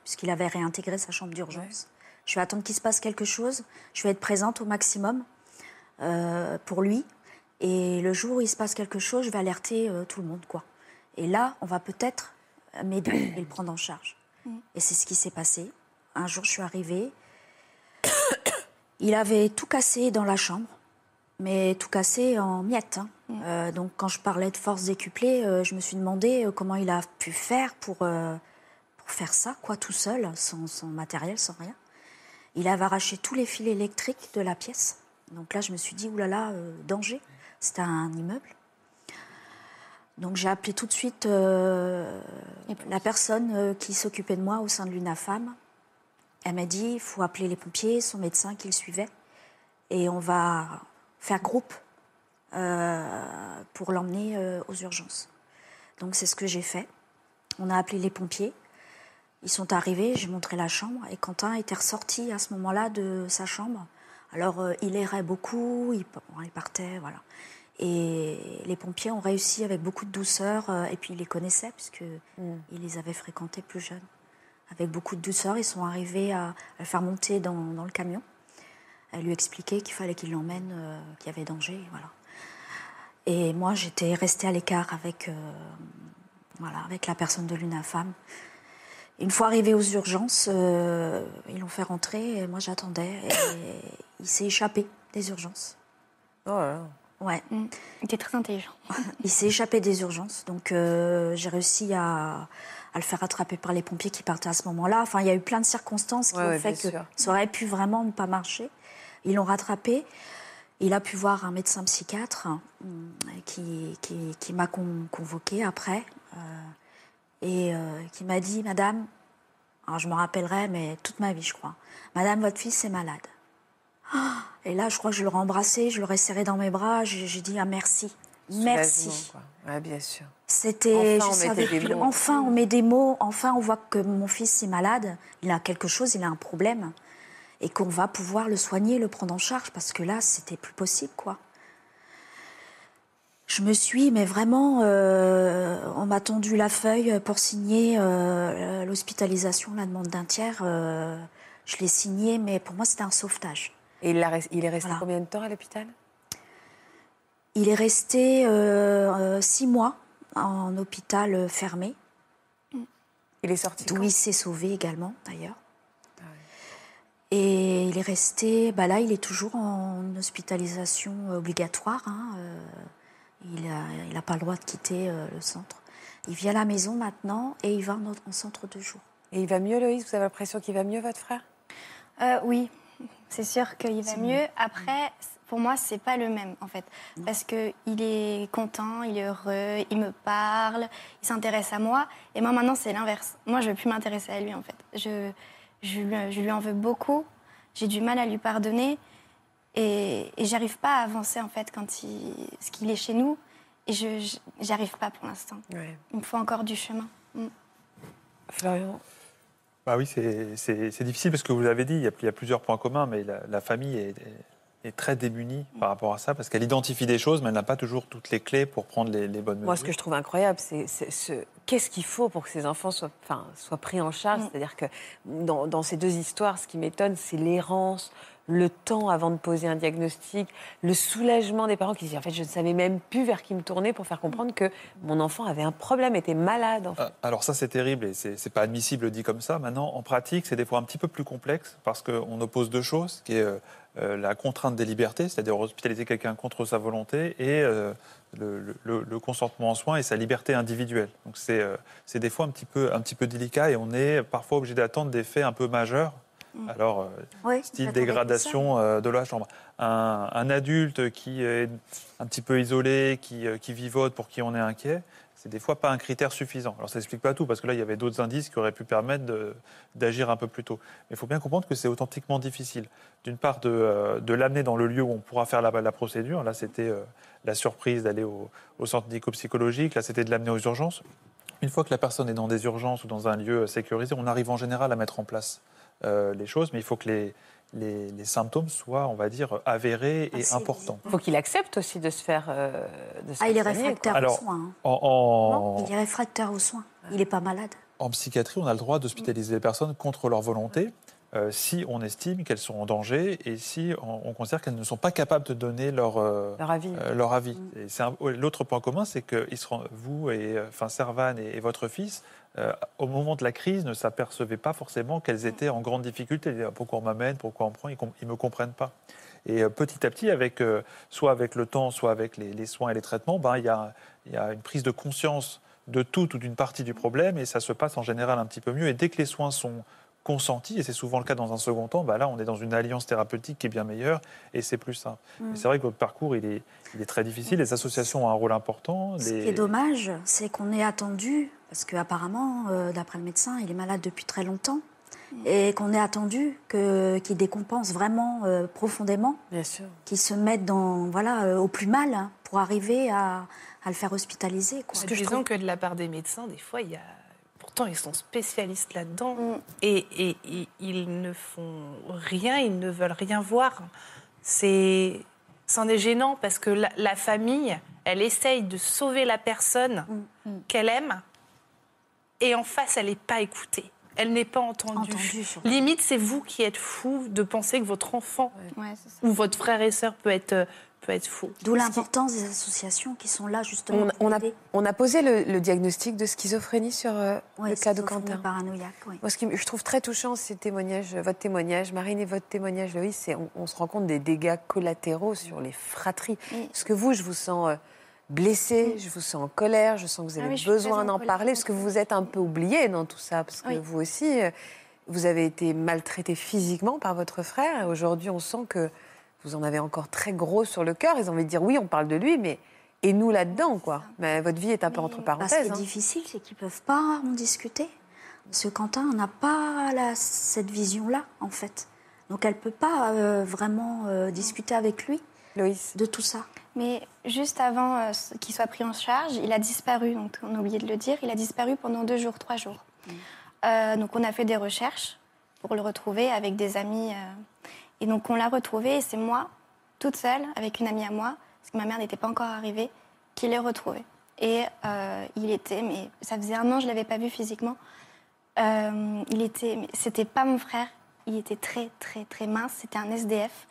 puisqu'il avait réintégré sa chambre d'urgence. Je vais attendre qu'il se passe quelque chose. Je vais être présente au maximum euh, pour lui. Et le jour où il se passe quelque chose, je vais alerter tout le monde, quoi. Et là, on va peut-être m'aider et le prendre en charge. Et c'est ce qui s'est passé. Un jour, je suis arrivée. Il avait tout cassé dans la chambre, mais tout cassé en miettes. hein. Euh, donc, quand je parlais de force décuplée, euh, je me suis demandé euh, comment il a pu faire pour, euh, pour faire ça, quoi, tout seul, sans, sans matériel, sans rien. Il avait arraché tous les fils électriques de la pièce. Donc là, je me suis dit, oulala, danger. C'était un immeuble. Donc j'ai appelé tout de suite la personne qui s'occupait de moi au sein de l'UNAFAM. Elle m'a dit, il faut appeler les pompiers, son médecin qui le suivait, et on va faire groupe euh, pour l'emmener euh, aux urgences. Donc c'est ce que j'ai fait. On a appelé les pompiers. Ils sont arrivés, j'ai montré la chambre, et Quentin était ressorti à ce moment-là de sa chambre. Alors euh, il errait beaucoup, il, bon, il partait, voilà. Et les pompiers ont réussi avec beaucoup de douceur, euh, et puis ils les connaissaient, puisqu'ils les avaient fréquentés plus jeunes. Avec beaucoup de douceur, ils sont arrivés à, à le faire monter dans, dans le camion, lui expliquer qu'il fallait qu'il l'emmène, euh, qu'il y avait danger, voilà. Et moi, j'étais restée à l'écart avec, euh, voilà, avec la personne de l'UNAFAM. Une fois arrivé aux urgences, euh, ils l'ont fait rentrer, et moi j'attendais, et il s'est échappé des urgences. Oh là là. Ouais. Mm. Il était très intelligent. Il s'est échappé des urgences, donc euh, j'ai réussi à, à le faire attraper par les pompiers qui partaient à ce moment-là. Enfin, il y a eu plein de circonstances qui Ouais, ont ouais, fait que sûr. ça aurait pu vraiment ne pas marcher. Ils l'ont rattrapé. Il a pu voir un médecin psychiatre hum, qui, qui, qui m'a con- convoqué après euh, et euh, qui m'a dit, Madame, alors je me rappellerai, mais toute ma vie, je crois, Madame, votre fils est malade. Et là, je crois que je l'aurais embrassé, je l'aurais serré dans mes bras, j'ai j'ai dit, ah merci, merci. Ouais, bien sûr. C'était, Enfin, je savais des plus. mots. Enfin, on met des mots. Enfin, on voit que mon fils est malade. Il a quelque chose, il a un problème, et qu'on va pouvoir le soigner, le prendre en charge, parce que là, c'était plus possible, quoi. Je me suis, mais vraiment, euh, on m'a tendu la feuille pour signer euh, l'hospitalisation, la demande d'un tiers. euh, je l'ai signé, mais pour moi, c'était un sauvetage. Et il, a il est resté Voilà. combien de temps à l'hôpital? Il est resté six mois en hôpital fermé. Il est sorti D'où il s'est sauvé également, d'ailleurs. Et il est resté, bah là, il est toujours en hospitalisation obligatoire. hein, euh, il n'a il a pas le droit de quitter euh, le centre. Il vit à la maison maintenant et il va en, en centre de jour. Et il va mieux, Loïs? Vous avez l'impression qu'il va mieux, votre frère? Euh, oui, c'est sûr qu'il va mieux. Après, pour moi, c'est pas le même en fait, parce que il est content, il est heureux, il me parle, il s'intéresse à moi. Et moi maintenant, c'est l'inverse. Moi, je veux plus m'intéresser à lui en fait. Je, je, lui- je lui en veux beaucoup. J'ai du mal à lui pardonner et, et j'arrive pas à avancer en fait quand il, ce qu'il est chez nous. Et je, j'arrive pas pour l'instant. Ouais. Il me faut encore du chemin. Mm. Florian? Bah oui, c'est- difficile parce que vous l'avez dit, il y, a, il y a plusieurs points communs, mais la, la famille est, est- est très démunie par rapport à ça parce qu'elle identifie des choses, mais elle n'a pas toujours toutes les clés pour prendre les, les bonnes mesures. Moi, ce que je trouve incroyable, c'est c'est ce... qu'est-ce qu'il faut pour que ces enfants soient, enfin, soient pris en charge? Mm. C'est-à-dire que dans, dans ces deux histoires, ce qui m'étonne, c'est l'errance, le temps avant de poser un diagnostic, le soulagement des parents qui disent en fait, je ne savais même plus vers qui me tourner pour faire comprendre que mon enfant avait un problème, était malade. Ah, Alors ça c'est terrible et c'est pas admissible dit comme ça. Maintenant en pratique c'est des fois un petit peu plus complexe parce qu'on oppose deux choses, qui est euh, la contrainte des libertés, c'est-à-dire hospitaliser quelqu'un contre sa volonté et euh, le, consentement en soins et sa liberté individuelle. Donc c'est euh, c'est des fois un petit peu un petit peu délicat et on est parfois obligé d'attendre des faits un peu majeurs. Alors euh, Oui, style dégradation euh, de la chambre. Un, un adulte qui est un petit peu isolé, qui, euh, qui vivote, pour qui on est inquiet, c'est des fois pas un critère suffisant. Alors ça n'explique pas tout, parce que là, il y avait d'autres indices qui auraient pu permettre d'agir un peu plus tôt. Mais il faut bien comprendre que c'est authentiquement difficile. D'une part, de, euh, de l'amener dans le lieu où on pourra faire la, la procédure. Là, c'était euh, la surprise d'aller au, au centre médico-psychologique. Là, c'était de l'amener aux urgences. Une fois que la personne est dans des urgences ou dans un lieu sécurisé, on arrive en général à mettre en place euh, les choses, mais il faut que les, les, les symptômes soient, on va dire, avérés et Assez importants. Il faut qu'il accepte aussi de se faire. euh, de se Ah, il est réfractaire aux soins. hein. En, en- Il est réfractaire aux soins. Il n'est pas malade. en psychiatrie, on a le droit d'hospitaliser les personnes contre leur volonté euh, si on estime qu'elles sont en danger et si on, on considère qu'elles ne sont pas capables de donner leur, euh, Leur avis. euh, leur un- L'autre point commun, c'est que ils seront- vous et enfin Servan et, et votre fils, euh, au moment de la crise, ne s'apercevaient pas forcément qu'elles étaient en grande difficulté. Ils disaient, pourquoi on m'amène, pourquoi on me prend, ils ne me comprennent pas. Et euh, petit à petit, avec, euh, soit avec le temps, soit avec les, les soins et les traitements, ben, il y, a, y a une prise de conscience de tout ou d'une partie du problème et ça se passe en général un petit peu mieux. Et dès que les soins sont consentis, et c'est souvent le cas dans un second temps, ben là on est dans une alliance thérapeutique qui est bien meilleure et c'est plus simple. Et c'est vrai que votre parcours il est, il est très difficile, les associations ont un rôle important. Ce les- qui est dommage, c'est qu'on est attendu, parce qu'apparemment, euh, d'après le médecin, il est malade depuis très longtemps, et qu'on est attendu que- qu'il décompense vraiment euh, profondément, Bien sûr. qu'il se mette dans, voilà, euh, au plus mal hein, pour arriver à, à le faire hospitaliser. Quoi. Parce que disons que de la part des médecins, des fois, il y a. Pourtant, ils sont spécialistes là-dedans et, et- et ils ne font rien, ils ne veulent rien voir. C'est, c'en est gênant parce que la, la famille, elle essaye de sauver la personne qu'elle aime et en face, elle n'est pas écoutée. Elle n'est pas entendue. Limite, c'est vous qui êtes fou de penser que votre enfant Ouais, ou votre frère et sœur peut être, euh, peut être fou. D'où l'importance des associations qui sont là justement On, pour on a, aider. on a posé le, le diagnostic de schizophrénie sur euh, Ouais, le cas de Quentin. paranoïaque. Moi, ce qui je trouve très touchant, c'est votre témoignage, Marine et votre témoignage, Loïs, c'est on, on se rend compte des dégâts collatéraux sur les fratries. Oui. Parce que vous, je vous sens euh, blessée, je vous sens en colère, je sens que vous Ah avez oui, besoin d'en parler, parce que vous êtes un peu oublié dans tout ça, parce que Oui. vous aussi, euh, vous avez été maltraité physiquement par votre frère, et aujourd'hui, on sent que vous en avez encore très gros sur le cœur. Ils ont envie de dire oui, on parle de lui, mais et nous là-dedans, quoi. Mais votre vie est un peu Mais- entre Bah, ce qui parenthèses. est difficile, c'est qu'ils ne peuvent pas en discuter. Parce que Quentin n'a pas la- cette vision-là, en fait. Donc elle ne peut pas euh, vraiment euh, discuter avec lui Loïs. de tout ça. Mais juste avant euh, qu'il soit pris en charge, il a disparu. Donc on a oublié de le dire. Il a disparu pendant deux jours, trois jours. Euh, donc on a fait des recherches pour le retrouver avec des amis. euh, et donc on l'a retrouvé. Et c'est moi, toute seule, avec une amie à moi, parce que ma mère n'était pas encore arrivée, qui l'ai retrouvé. Et il était, mais ça faisait un an, je l'avais pas vu physiquement. Il était, mais c'était pas mon frère. Il était très, très, très mince. C'était un SDF.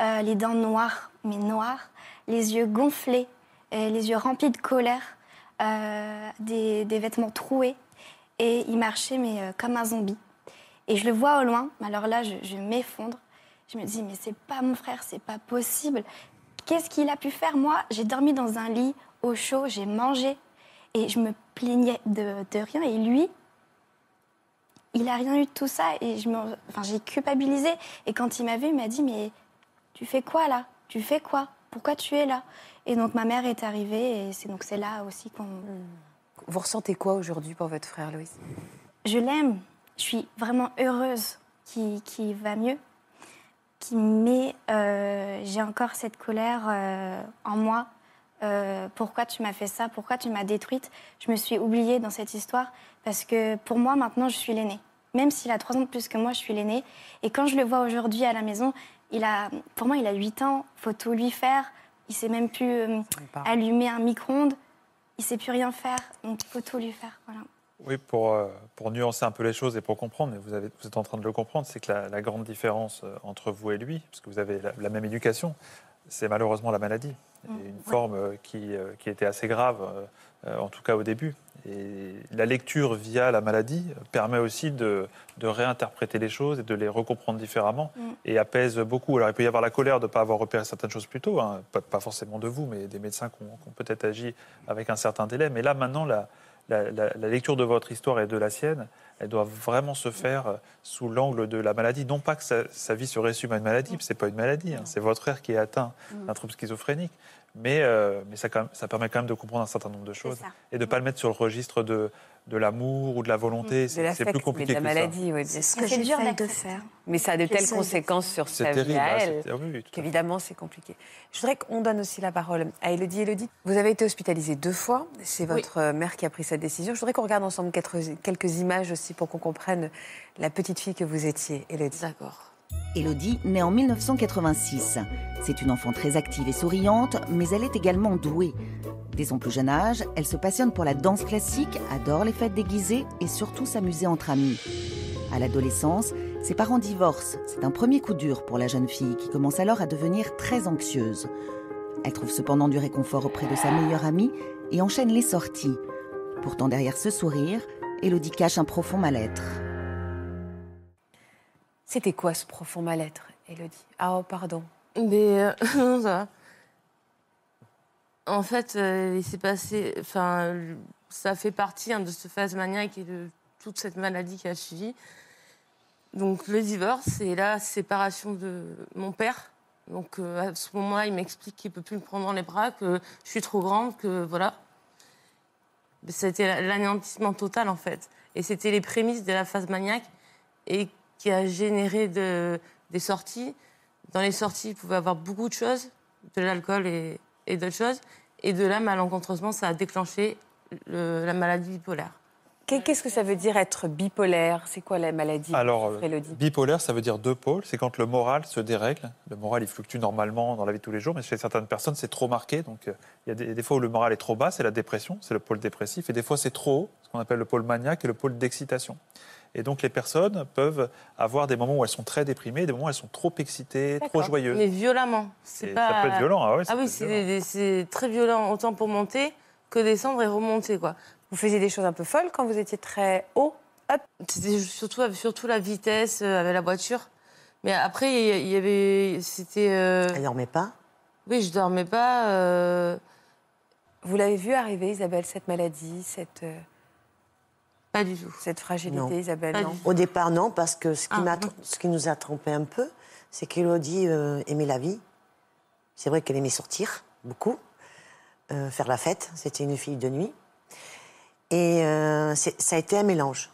Euh, les dents noires, mais noires. Les yeux gonflés, euh, les yeux remplis de colère. euh, des, des vêtements troués. Et il marchait, mais euh, comme un zombie. Et je le vois au loin. Alors là, je, je m'effondre. Je me dis, mais c'est pas mon frère, c'est pas possible. Qu'est-ce qu'il a pu faire Moi, j'ai dormi dans un lit au chaud, j'ai mangé. Et je me plaignais de, de rien. Et lui, il a rien eu de tout ça et je enfin, j'ai culpabilisé. Et quand il m'a vu, il m'a dit mais tu fais quoi là? Tu fais quoi? Pourquoi tu es là? Et donc ma mère est arrivée et c'est donc c'est là aussi qu'on. Vous ressentez quoi aujourd'hui pour votre frère, Loïs Je l'aime. Je suis vraiment heureuse qu'il va mieux. Qui, mais euh, j'ai encore cette colère euh, en moi. Euh, pourquoi tu m'as fait ça? Pourquoi tu m'as détruite? Je me suis oubliée dans cette histoire parce que pour moi maintenant je suis l'aînée. Même s'il a trois ans de plus que moi, je suis l'aînée. Et quand je le vois aujourd'hui à la maison, il a, pour moi il a 8 ans. Faut tout lui faire. Il sait même plus euh, allumer un micro-ondes. Il sait plus rien faire. Donc il faut tout lui faire. Voilà. Oui, pour, euh, pour nuancer un peu les choses et pour comprendre, mais vous, avez, vous êtes en train de le comprendre, c'est que la, la grande différence euh, entre vous et lui, parce que vous avez la, la même éducation, c'est malheureusement la maladie. Et une forme euh, qui, euh, qui était assez grave, euh, en tout cas au début. Et la lecture via la maladie permet aussi de, de réinterpréter les choses et de les recomprendre différemment Mm. et apaise beaucoup. Alors il peut y avoir la colère de ne pas avoir repéré certaines choses plus tôt, hein, pas, pas forcément de vous, mais des médecins qui ont, qui ont peut-être agi avec un certain délai. Mais là maintenant, la, la, la- la lecture de votre histoire et de la sienne, elle doit vraiment se faire euh, sous l'angle de la maladie. Non pas que sa, sa vie se résume à une maladie, ce n'est pas une maladie, hein, c'est votre frère qui est atteint d'un trouble schizophrénique. Mais, euh, mais ça, quand même- ça permet quand même de comprendre un certain nombre de choses et de ne pas le mettre sur le registre de, de l'amour ou de la volonté. De C'est plus mais compliqué de la que ça. maladie, oui, C'est ce que dur j'essaye de faire. Mais ça a de telles conséquences sur sa vie terrible. à elle. c'est- ah oui, à fait. qu'évidemment c'est compliqué. Je voudrais qu'on donne aussi la parole à Elodie. Elodie, vous avez été hospitalisée deux fois. C'est votre mère qui a pris cette décision. Je voudrais qu'on regarde ensemble quatre- quelques images aussi pour qu'on comprenne la petite fille que vous étiez, Elodie. D'accord. Élodie naît en 1986. C'est une enfant très active et souriante, mais elle est également douée. Dès son plus jeune âge, elle se passionne pour la danse classique, adore les fêtes déguisées et surtout s'amuser entre amis. À l'adolescence, ses parents divorcent. C'est un premier coup dur pour la jeune fille qui commence alors à devenir très anxieuse. Elle trouve cependant du réconfort auprès de sa meilleure amie et enchaîne les sorties. Pourtant, derrière ce sourire, Élodie cache un profond mal-être. C'était quoi ce profond mal-être, Elodie? Ah, oh, pardon. Mais euh, ça va. En fait, euh, il s'est passé. Enfin, ça fait partie hein, de cette phase maniaque et de toute cette maladie qui a suivi. Donc, le divorce et la séparation de mon père. Donc, euh, à ce moment-là, il m'explique qu'il ne peut plus me prendre dans les bras, que je suis trop grande, que voilà. C'était l'anéantissement total, en fait. Et c'était les prémices de la phase maniaque et qui a généré de- des sorties. Dans les sorties, il pouvait y avoir beaucoup de choses, de l'alcool et, et d'autres choses. Et de là, malencontreusement, ça a déclenché le- la maladie bipolaire. Qu'est- Qu'est-ce que ça veut dire être bipolaire? C'est quoi la maladie? Alors, bipolaire, ça veut dire deux pôles. C'est quand le moral se dérègle. Le moral, il fluctue normalement dans la vie de tous les jours, mais chez certaines personnes, c'est trop marqué. Donc, euh, il y a des, des fois où le moral est trop bas, c'est la dépression, c'est le pôle dépressif. Et des fois, c'est trop haut, ce qu'on appelle le pôle maniaque et le pôle d'excitation. Et donc, les personnes peuvent avoir des moments où elles sont très déprimées, des moments où elles sont trop excitées, trop joyeuses. Mais violemment. C'est pas... Ça peut être violent. Ah, ça Ah oui, c'est très violent, autant pour monter que descendre et remonter, quoi. Vous faisiez des choses un peu folles quand vous étiez très haut C'était surtout, surtout la vitesse euh, avec la voiture. Mais après, il y- il y avait... C'était... euh, Elle dormait pas? Oui, je dormais pas. euh, Vous l'avez vu arriver, Isabelle, cette maladie, cette, euh, Pas du tout. cette fragilité, Non. Isabelle Pas non du Au départ, non, parce que ce qui, Ah, ce qui nous a trompé un peu, c'est qu'Élodie euh, aimait la vie. C'est vrai qu'elle aimait sortir, beaucoup, euh, faire la fête. C'était une fille de nuit. Et euh, c'est- ça a été un mélange.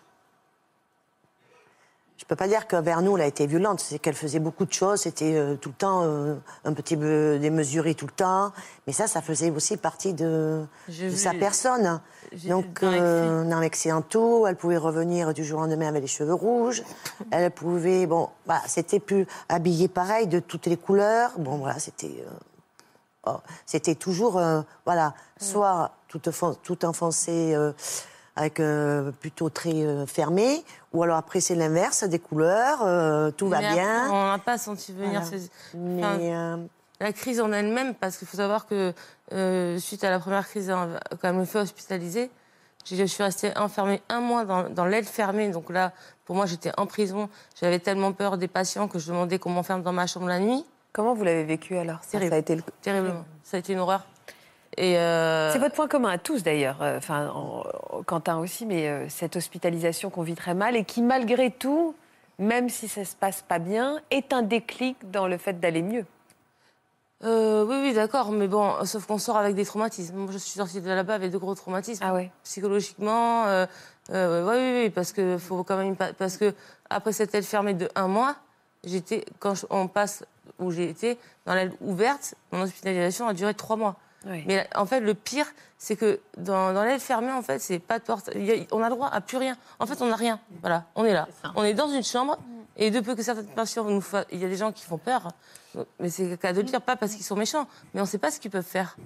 Je peux pas dire que vers nous, elle a été violente. C'est qu'elle faisait beaucoup de choses. C'était euh, tout le temps euh, un petit peu démesuré tout le temps. Mais ça, ça faisait aussi partie de, sa personne. Donc, euh, dans l'excès en tout, elle pouvait revenir du jour au lendemain avec les cheveux rouges. Elle pouvait, bon, bah, c'était plus habillée pareil, de toutes les couleurs. Bon, voilà, c'était. euh, oh, c'était toujours, voilà, soit tout, tout enfoncé avec euh, plutôt très euh, fermé, ou alors après c'est l'inverse, des couleurs, euh, tout va après, bien. on n'a pas senti venir Voilà. ces- Mais enfin, euh, la crise en elle-même, parce qu'il faut savoir que euh, suite à la première crise, hein, quand elle me fait hospitaliser, je suis restée enfermée un mois dans, dans l'aile fermée. Donc là, pour moi, j'étais en prison. J'avais tellement peur des patients que je demandais qu'on m'enferme dans ma chambre la nuit. Comment vous l'avez vécu alors? Ça, Terrible. ça a été le- Terriblement. Ça a été une horreur. Euh, C'est votre point commun à tous d'ailleurs, euh, enfin en- en- Quentin aussi, mais euh, cette hospitalisation qu'on vit très mal et qui malgré tout, même si ça se passe pas bien, est un déclic dans le fait d'aller mieux. euh, oui, oui, d'accord. Mais bon, sauf qu'on sort avec des traumatismes. Moi, je suis sortie de là-bas avec de gros traumatismes. Ah ouais. psychologiquement. Euh, euh, ouais, oui, oui, parce que faut quand même pas- parce que après cette aile fermée de un mois, j'étais quand je- on passe où j'ai été dans l'aile ouverte, mon hospitalisation a duré trois mois. Oui. Mais en fait, le pire, c'est que dans, dans l'aile fermée, en fait, c'est pas de porte. il y a- on a droit à plus rien. En fait, on n'a rien. Voilà, on est là. On est dans une chambre. Et de peu que certaines patients nous fassent. Il y a des gens qui font peur. Mais c'est cas de le dire, pas parce qu'ils sont méchants. Mais on ne sait pas ce qu'ils peuvent faire.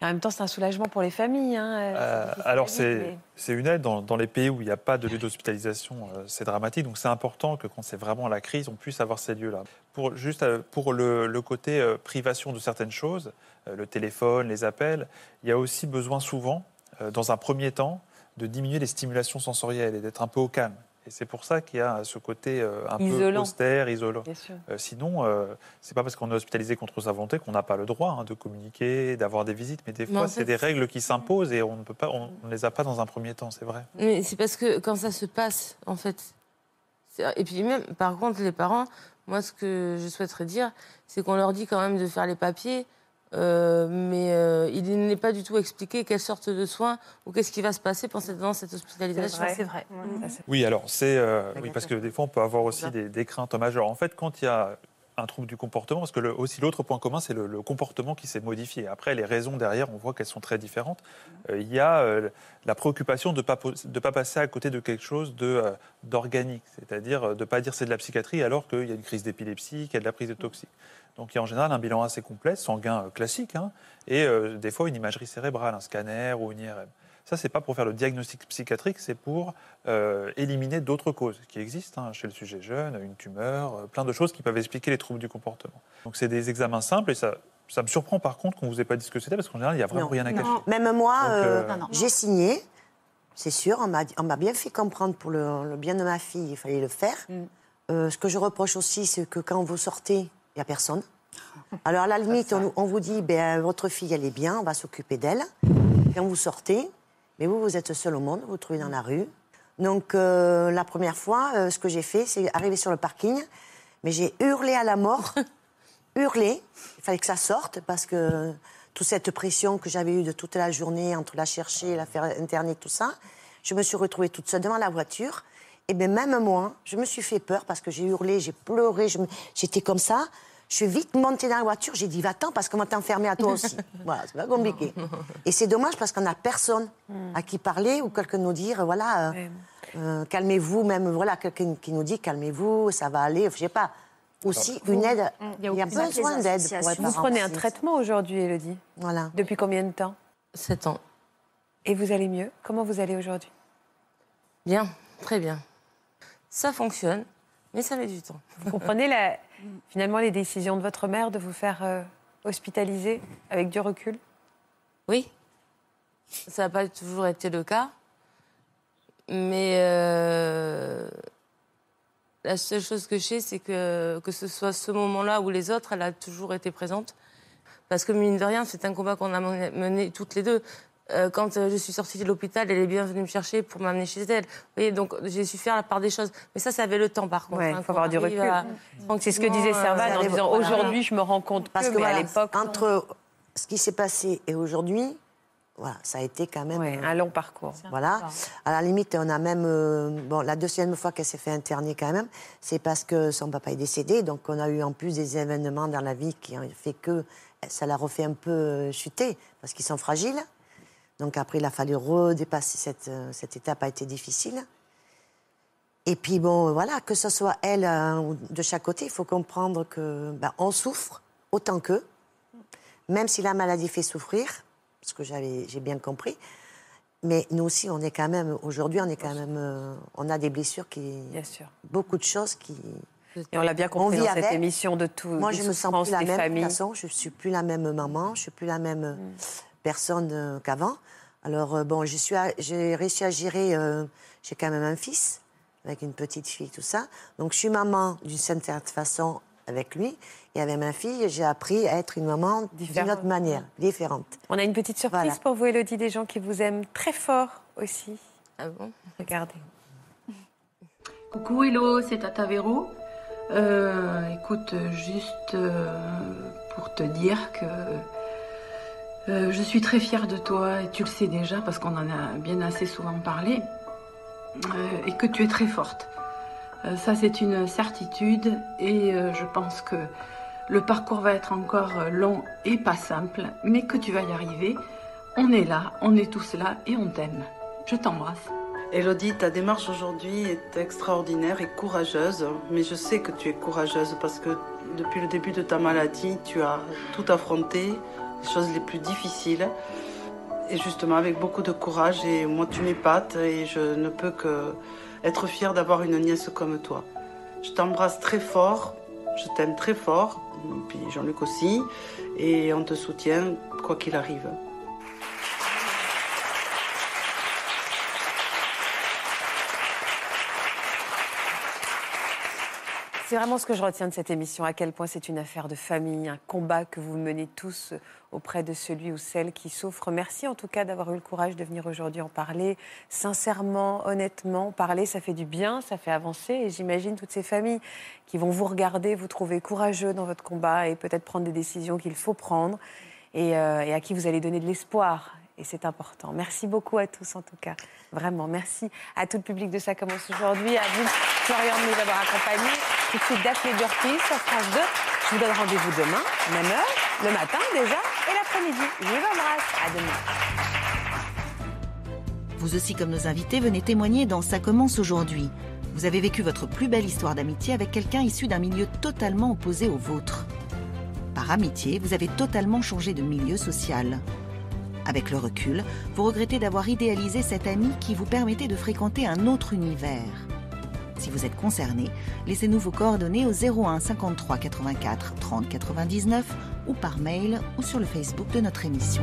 Et en même temps, c'est un soulagement pour les familles. hein, euh, Euh, alors, c'est mais- une aide. Dans, dans les pays où il n'y a pas de lieu d'hospitalisation, euh, c'est dramatique. Donc, c'est important que quand c'est vraiment la crise, on puisse avoir ces lieux-là. Pour, juste euh, pour le, le côté privation de certaines choses, le téléphone, les appels, il y a aussi besoin souvent, dans un premier temps, de diminuer les stimulations sensorielles et d'être un peu au calme. Et c'est pour ça qu'il y a ce côté euh, un peu Isolant. austère, isolant. Euh, sinon, euh, c'est pas parce qu'on est hospitalisé contre sa volonté qu'on n'a pas le droit hein, de communiquer, d'avoir des visites. Mais des fois, c'est des règles qui s'imposent et on ne peut pas, on ne les a pas dans un premier temps, c'est vrai. Mais c'est parce que quand ça se passe, en fait. Et puis même, par contre, les parents, moi, ce que je souhaiterais dire, c'est qu'on leur dit quand même de faire les papiers. Euh, mais euh, il n'est pas du tout expliqué quelle sorte de soins ou qu'est-ce qui va se passer pendant cette hospitalisation. C'est vrai. Oui, alors c'est euh, oui, parce que des fois on peut avoir aussi des, des craintes majeures. En fait, quand il y a un trouble du comportement, parce que aussi l'autre point commun, c'est le, comportement qui s'est modifié. Après, les raisons derrière, on voit qu'elles sont très différentes. Euh, il y a euh, la préoccupation de ne pas, passer à côté de quelque chose euh, d'organique, c'est-à-dire de ne pas dire c'est de la psychiatrie alors qu'il y a une crise d'épilepsie, qu'il y a de la prise de toxiques. Donc il y a en général un bilan assez complet, sanguin classique, hein, et des fois une imagerie cérébrale, un scanner ou une IRM. Ça, c'est pas pour faire le diagnostic psychiatrique, c'est pour euh, éliminer d'autres causes qui existent hein, chez le sujet jeune, une tumeur, euh, plein de choses qui peuvent expliquer les troubles du comportement. Donc c'est des examens simples et ça, ça me surprend par contre qu'on vous ait pas dit ce que c'était parce qu'en général, il n'y a vraiment Non. rien à cacher. Même moi, euh, euh, j'ai signé, c'est sûr, on m'a bien fait comprendre pour le, le bien de ma fille, il fallait le faire. Euh, ce que je reproche aussi, c'est que quand vous sortez, il n'y a personne. Alors à la limite, on, on vous dit, ben, votre fille, elle est bien, on va s'occuper d'elle. Quand vous sortez, mais vous, vous êtes seul au monde, vous vous trouvez dans la rue. Donc euh, la première fois, euh, ce que j'ai fait, c'est arriver sur le parking, mais j'ai hurlé à la mort, hurlé. Il fallait que ça sorte parce que toute cette pression que j'avais eue de toute la journée entre la chercher, la faire interner, tout ça, je me suis retrouvée toute seule devant la voiture. Et bien même moi, je me suis fait peur parce que j'ai hurlé, j'ai pleuré, me- j'étais comme ça. Je suis vite montée dans la voiture, j'ai dit va-t'en parce qu'on va t'enfermer à toi aussi. voilà, c'est pas compliqué. Et c'est dommage parce qu'on n'a personne à qui parler ou quelqu'un nous dire voilà, euh, euh, calmez-vous, même voilà, quelqu'un qui nous dit calmez-vous, ça va aller, je sais pas. Aussi une aide, il y a, aucune- besoin d'aide pour être Vous prenez un traitement aujourd'hui, Elodie Voilà. Depuis combien de temps Sept ans. Et vous allez mieux? Comment vous allez aujourd'hui? Bien, très bien. Ça fonctionne, mais ça met du temps. Vous comprenez la- finalement les décisions de votre mère de vous faire euh, hospitaliser avec du recul? Oui. Ça n'a pas toujours été le cas. Mais euh, la seule chose que je sais, c'est que, que ce soit ce moment-là ou les autres, elle a toujours été présente. Parce que, mine de rien, c'est un combat qu'on a mené, mené toutes les deux. Euh, quand euh, je suis sortie de l'hôpital, elle est bien venue me chercher pour m'amener chez elle. Vous voyez, donc j'ai su faire la part des choses. Mais ça, ça avait le temps, par contre. Ouais, hein, il faut avoir du recul. à- C'est ce que disait euh, en disant voilà. aujourd'hui je me rends compte Parce que, que mais à voilà, l'époque entre ce qui s'est passé et aujourd'hui, voilà, ça a été quand même Ouais, euh, un long parcours. Voilà. À la limite, on a même. euh, bon, la deuxième fois qu'elle s'est fait interner, quand même, c'est parce que son papa est décédé. Donc, on a eu en plus des événements dans la vie qui ont fait que ça l'a refait un peu chuter, parce qu'ils sont fragiles. Donc, après, il a fallu redépasser cette, euh, cette étape, a été difficile. Et puis, bon, voilà, que ce soit elle euh, ou de chaque côté, il faut comprendre que ben, on souffre autant qu'eux, même si la maladie fait souffrir, ce que j'ai bien compris. Mais nous aussi, on est quand même, aujourd'hui, on est quand même, euh, on a des blessures qui. Bien sûr. Beaucoup de choses qui. Et on l'a bien compris dans cette émission de tout. Moi, je me sens plus la même. De toute façon, je suis plus la même maman, je suis plus la même euh, personne euh, qu'avant. Alors, euh, bon, je suis à- j'ai réussi à gérer. euh, j'ai quand même un fils, avec une petite fille, tout ça. Donc, je suis maman d'une certaine façon avec lui. Et avec ma fille, j'ai appris à être une maman d'une autre manière, différente. On a une petite surprise Voilà. pour vous, Elodie, des gens qui vous aiment très fort aussi. Ah bon? Regardez. Coucou Hello, c'est Tata Véro. Euh, écoute, juste euh, pour te dire que euh, je suis très fière de toi et tu le sais déjà parce qu'on en a bien assez souvent parlé euh, et que tu es très forte. Euh, ça c'est une certitude et je pense que le parcours va être encore long et pas simple, mais que tu vas y arriver. On est là, on est tous là et on t'aime. Je t'embrasse. Elodie, ta démarche aujourd'hui est extraordinaire et courageuse, mais je sais que tu es courageuse parce que depuis le début de ta maladie, tu as tout affronté, les choses les plus difficiles, et justement avec beaucoup de courage. Et moi, tu m'épates et je ne peux que être fière d'avoir une nièce comme toi. Je t'embrasse très fort, je t'aime très fort, et puis Jean-Luc aussi, et on te soutient quoi qu'il arrive. C'est vraiment ce que je retiens de cette émission, à quel point c'est une affaire de famille, un combat que vous menez tous auprès de celui ou celle qui souffre. Merci en tout cas d'avoir eu le courage de venir aujourd'hui en parler. Sincèrement, honnêtement, parler, ça fait du bien, ça fait avancer. Et j'imagine toutes ces familles qui vont vous regarder, vous trouver courageux dans votre combat et peut-être prendre des décisions qu'il faut prendre. et, euh, et à qui vous allez donner de l'espoir. Et c'est important. Merci beaucoup à tous, en tout cas. Vraiment, merci à tout le public de Ça commence aujourd'hui, à vous, Florian, de nous avoir accompagnés. Tout de suite, Daphné sur France 2. Je vous donne rendez-vous demain, même heure, le matin déjà, et l'après-midi. Je vous embrasse. À demain. Vous aussi, comme nos invités, venez témoigner dans Ça commence aujourd'hui. Vous avez vécu votre plus belle histoire d'amitié avec quelqu'un issu d'un milieu totalement opposé au vôtre. Par amitié, vous avez totalement changé de milieu social. Avec le recul, vous regrettez d'avoir idéalisé cet ami qui vous permettait de fréquenter un autre univers. Si vous êtes concerné, laissez-nous vos coordonnées au 01 53 84 30 99 ou par mail ou sur le Facebook de notre émission.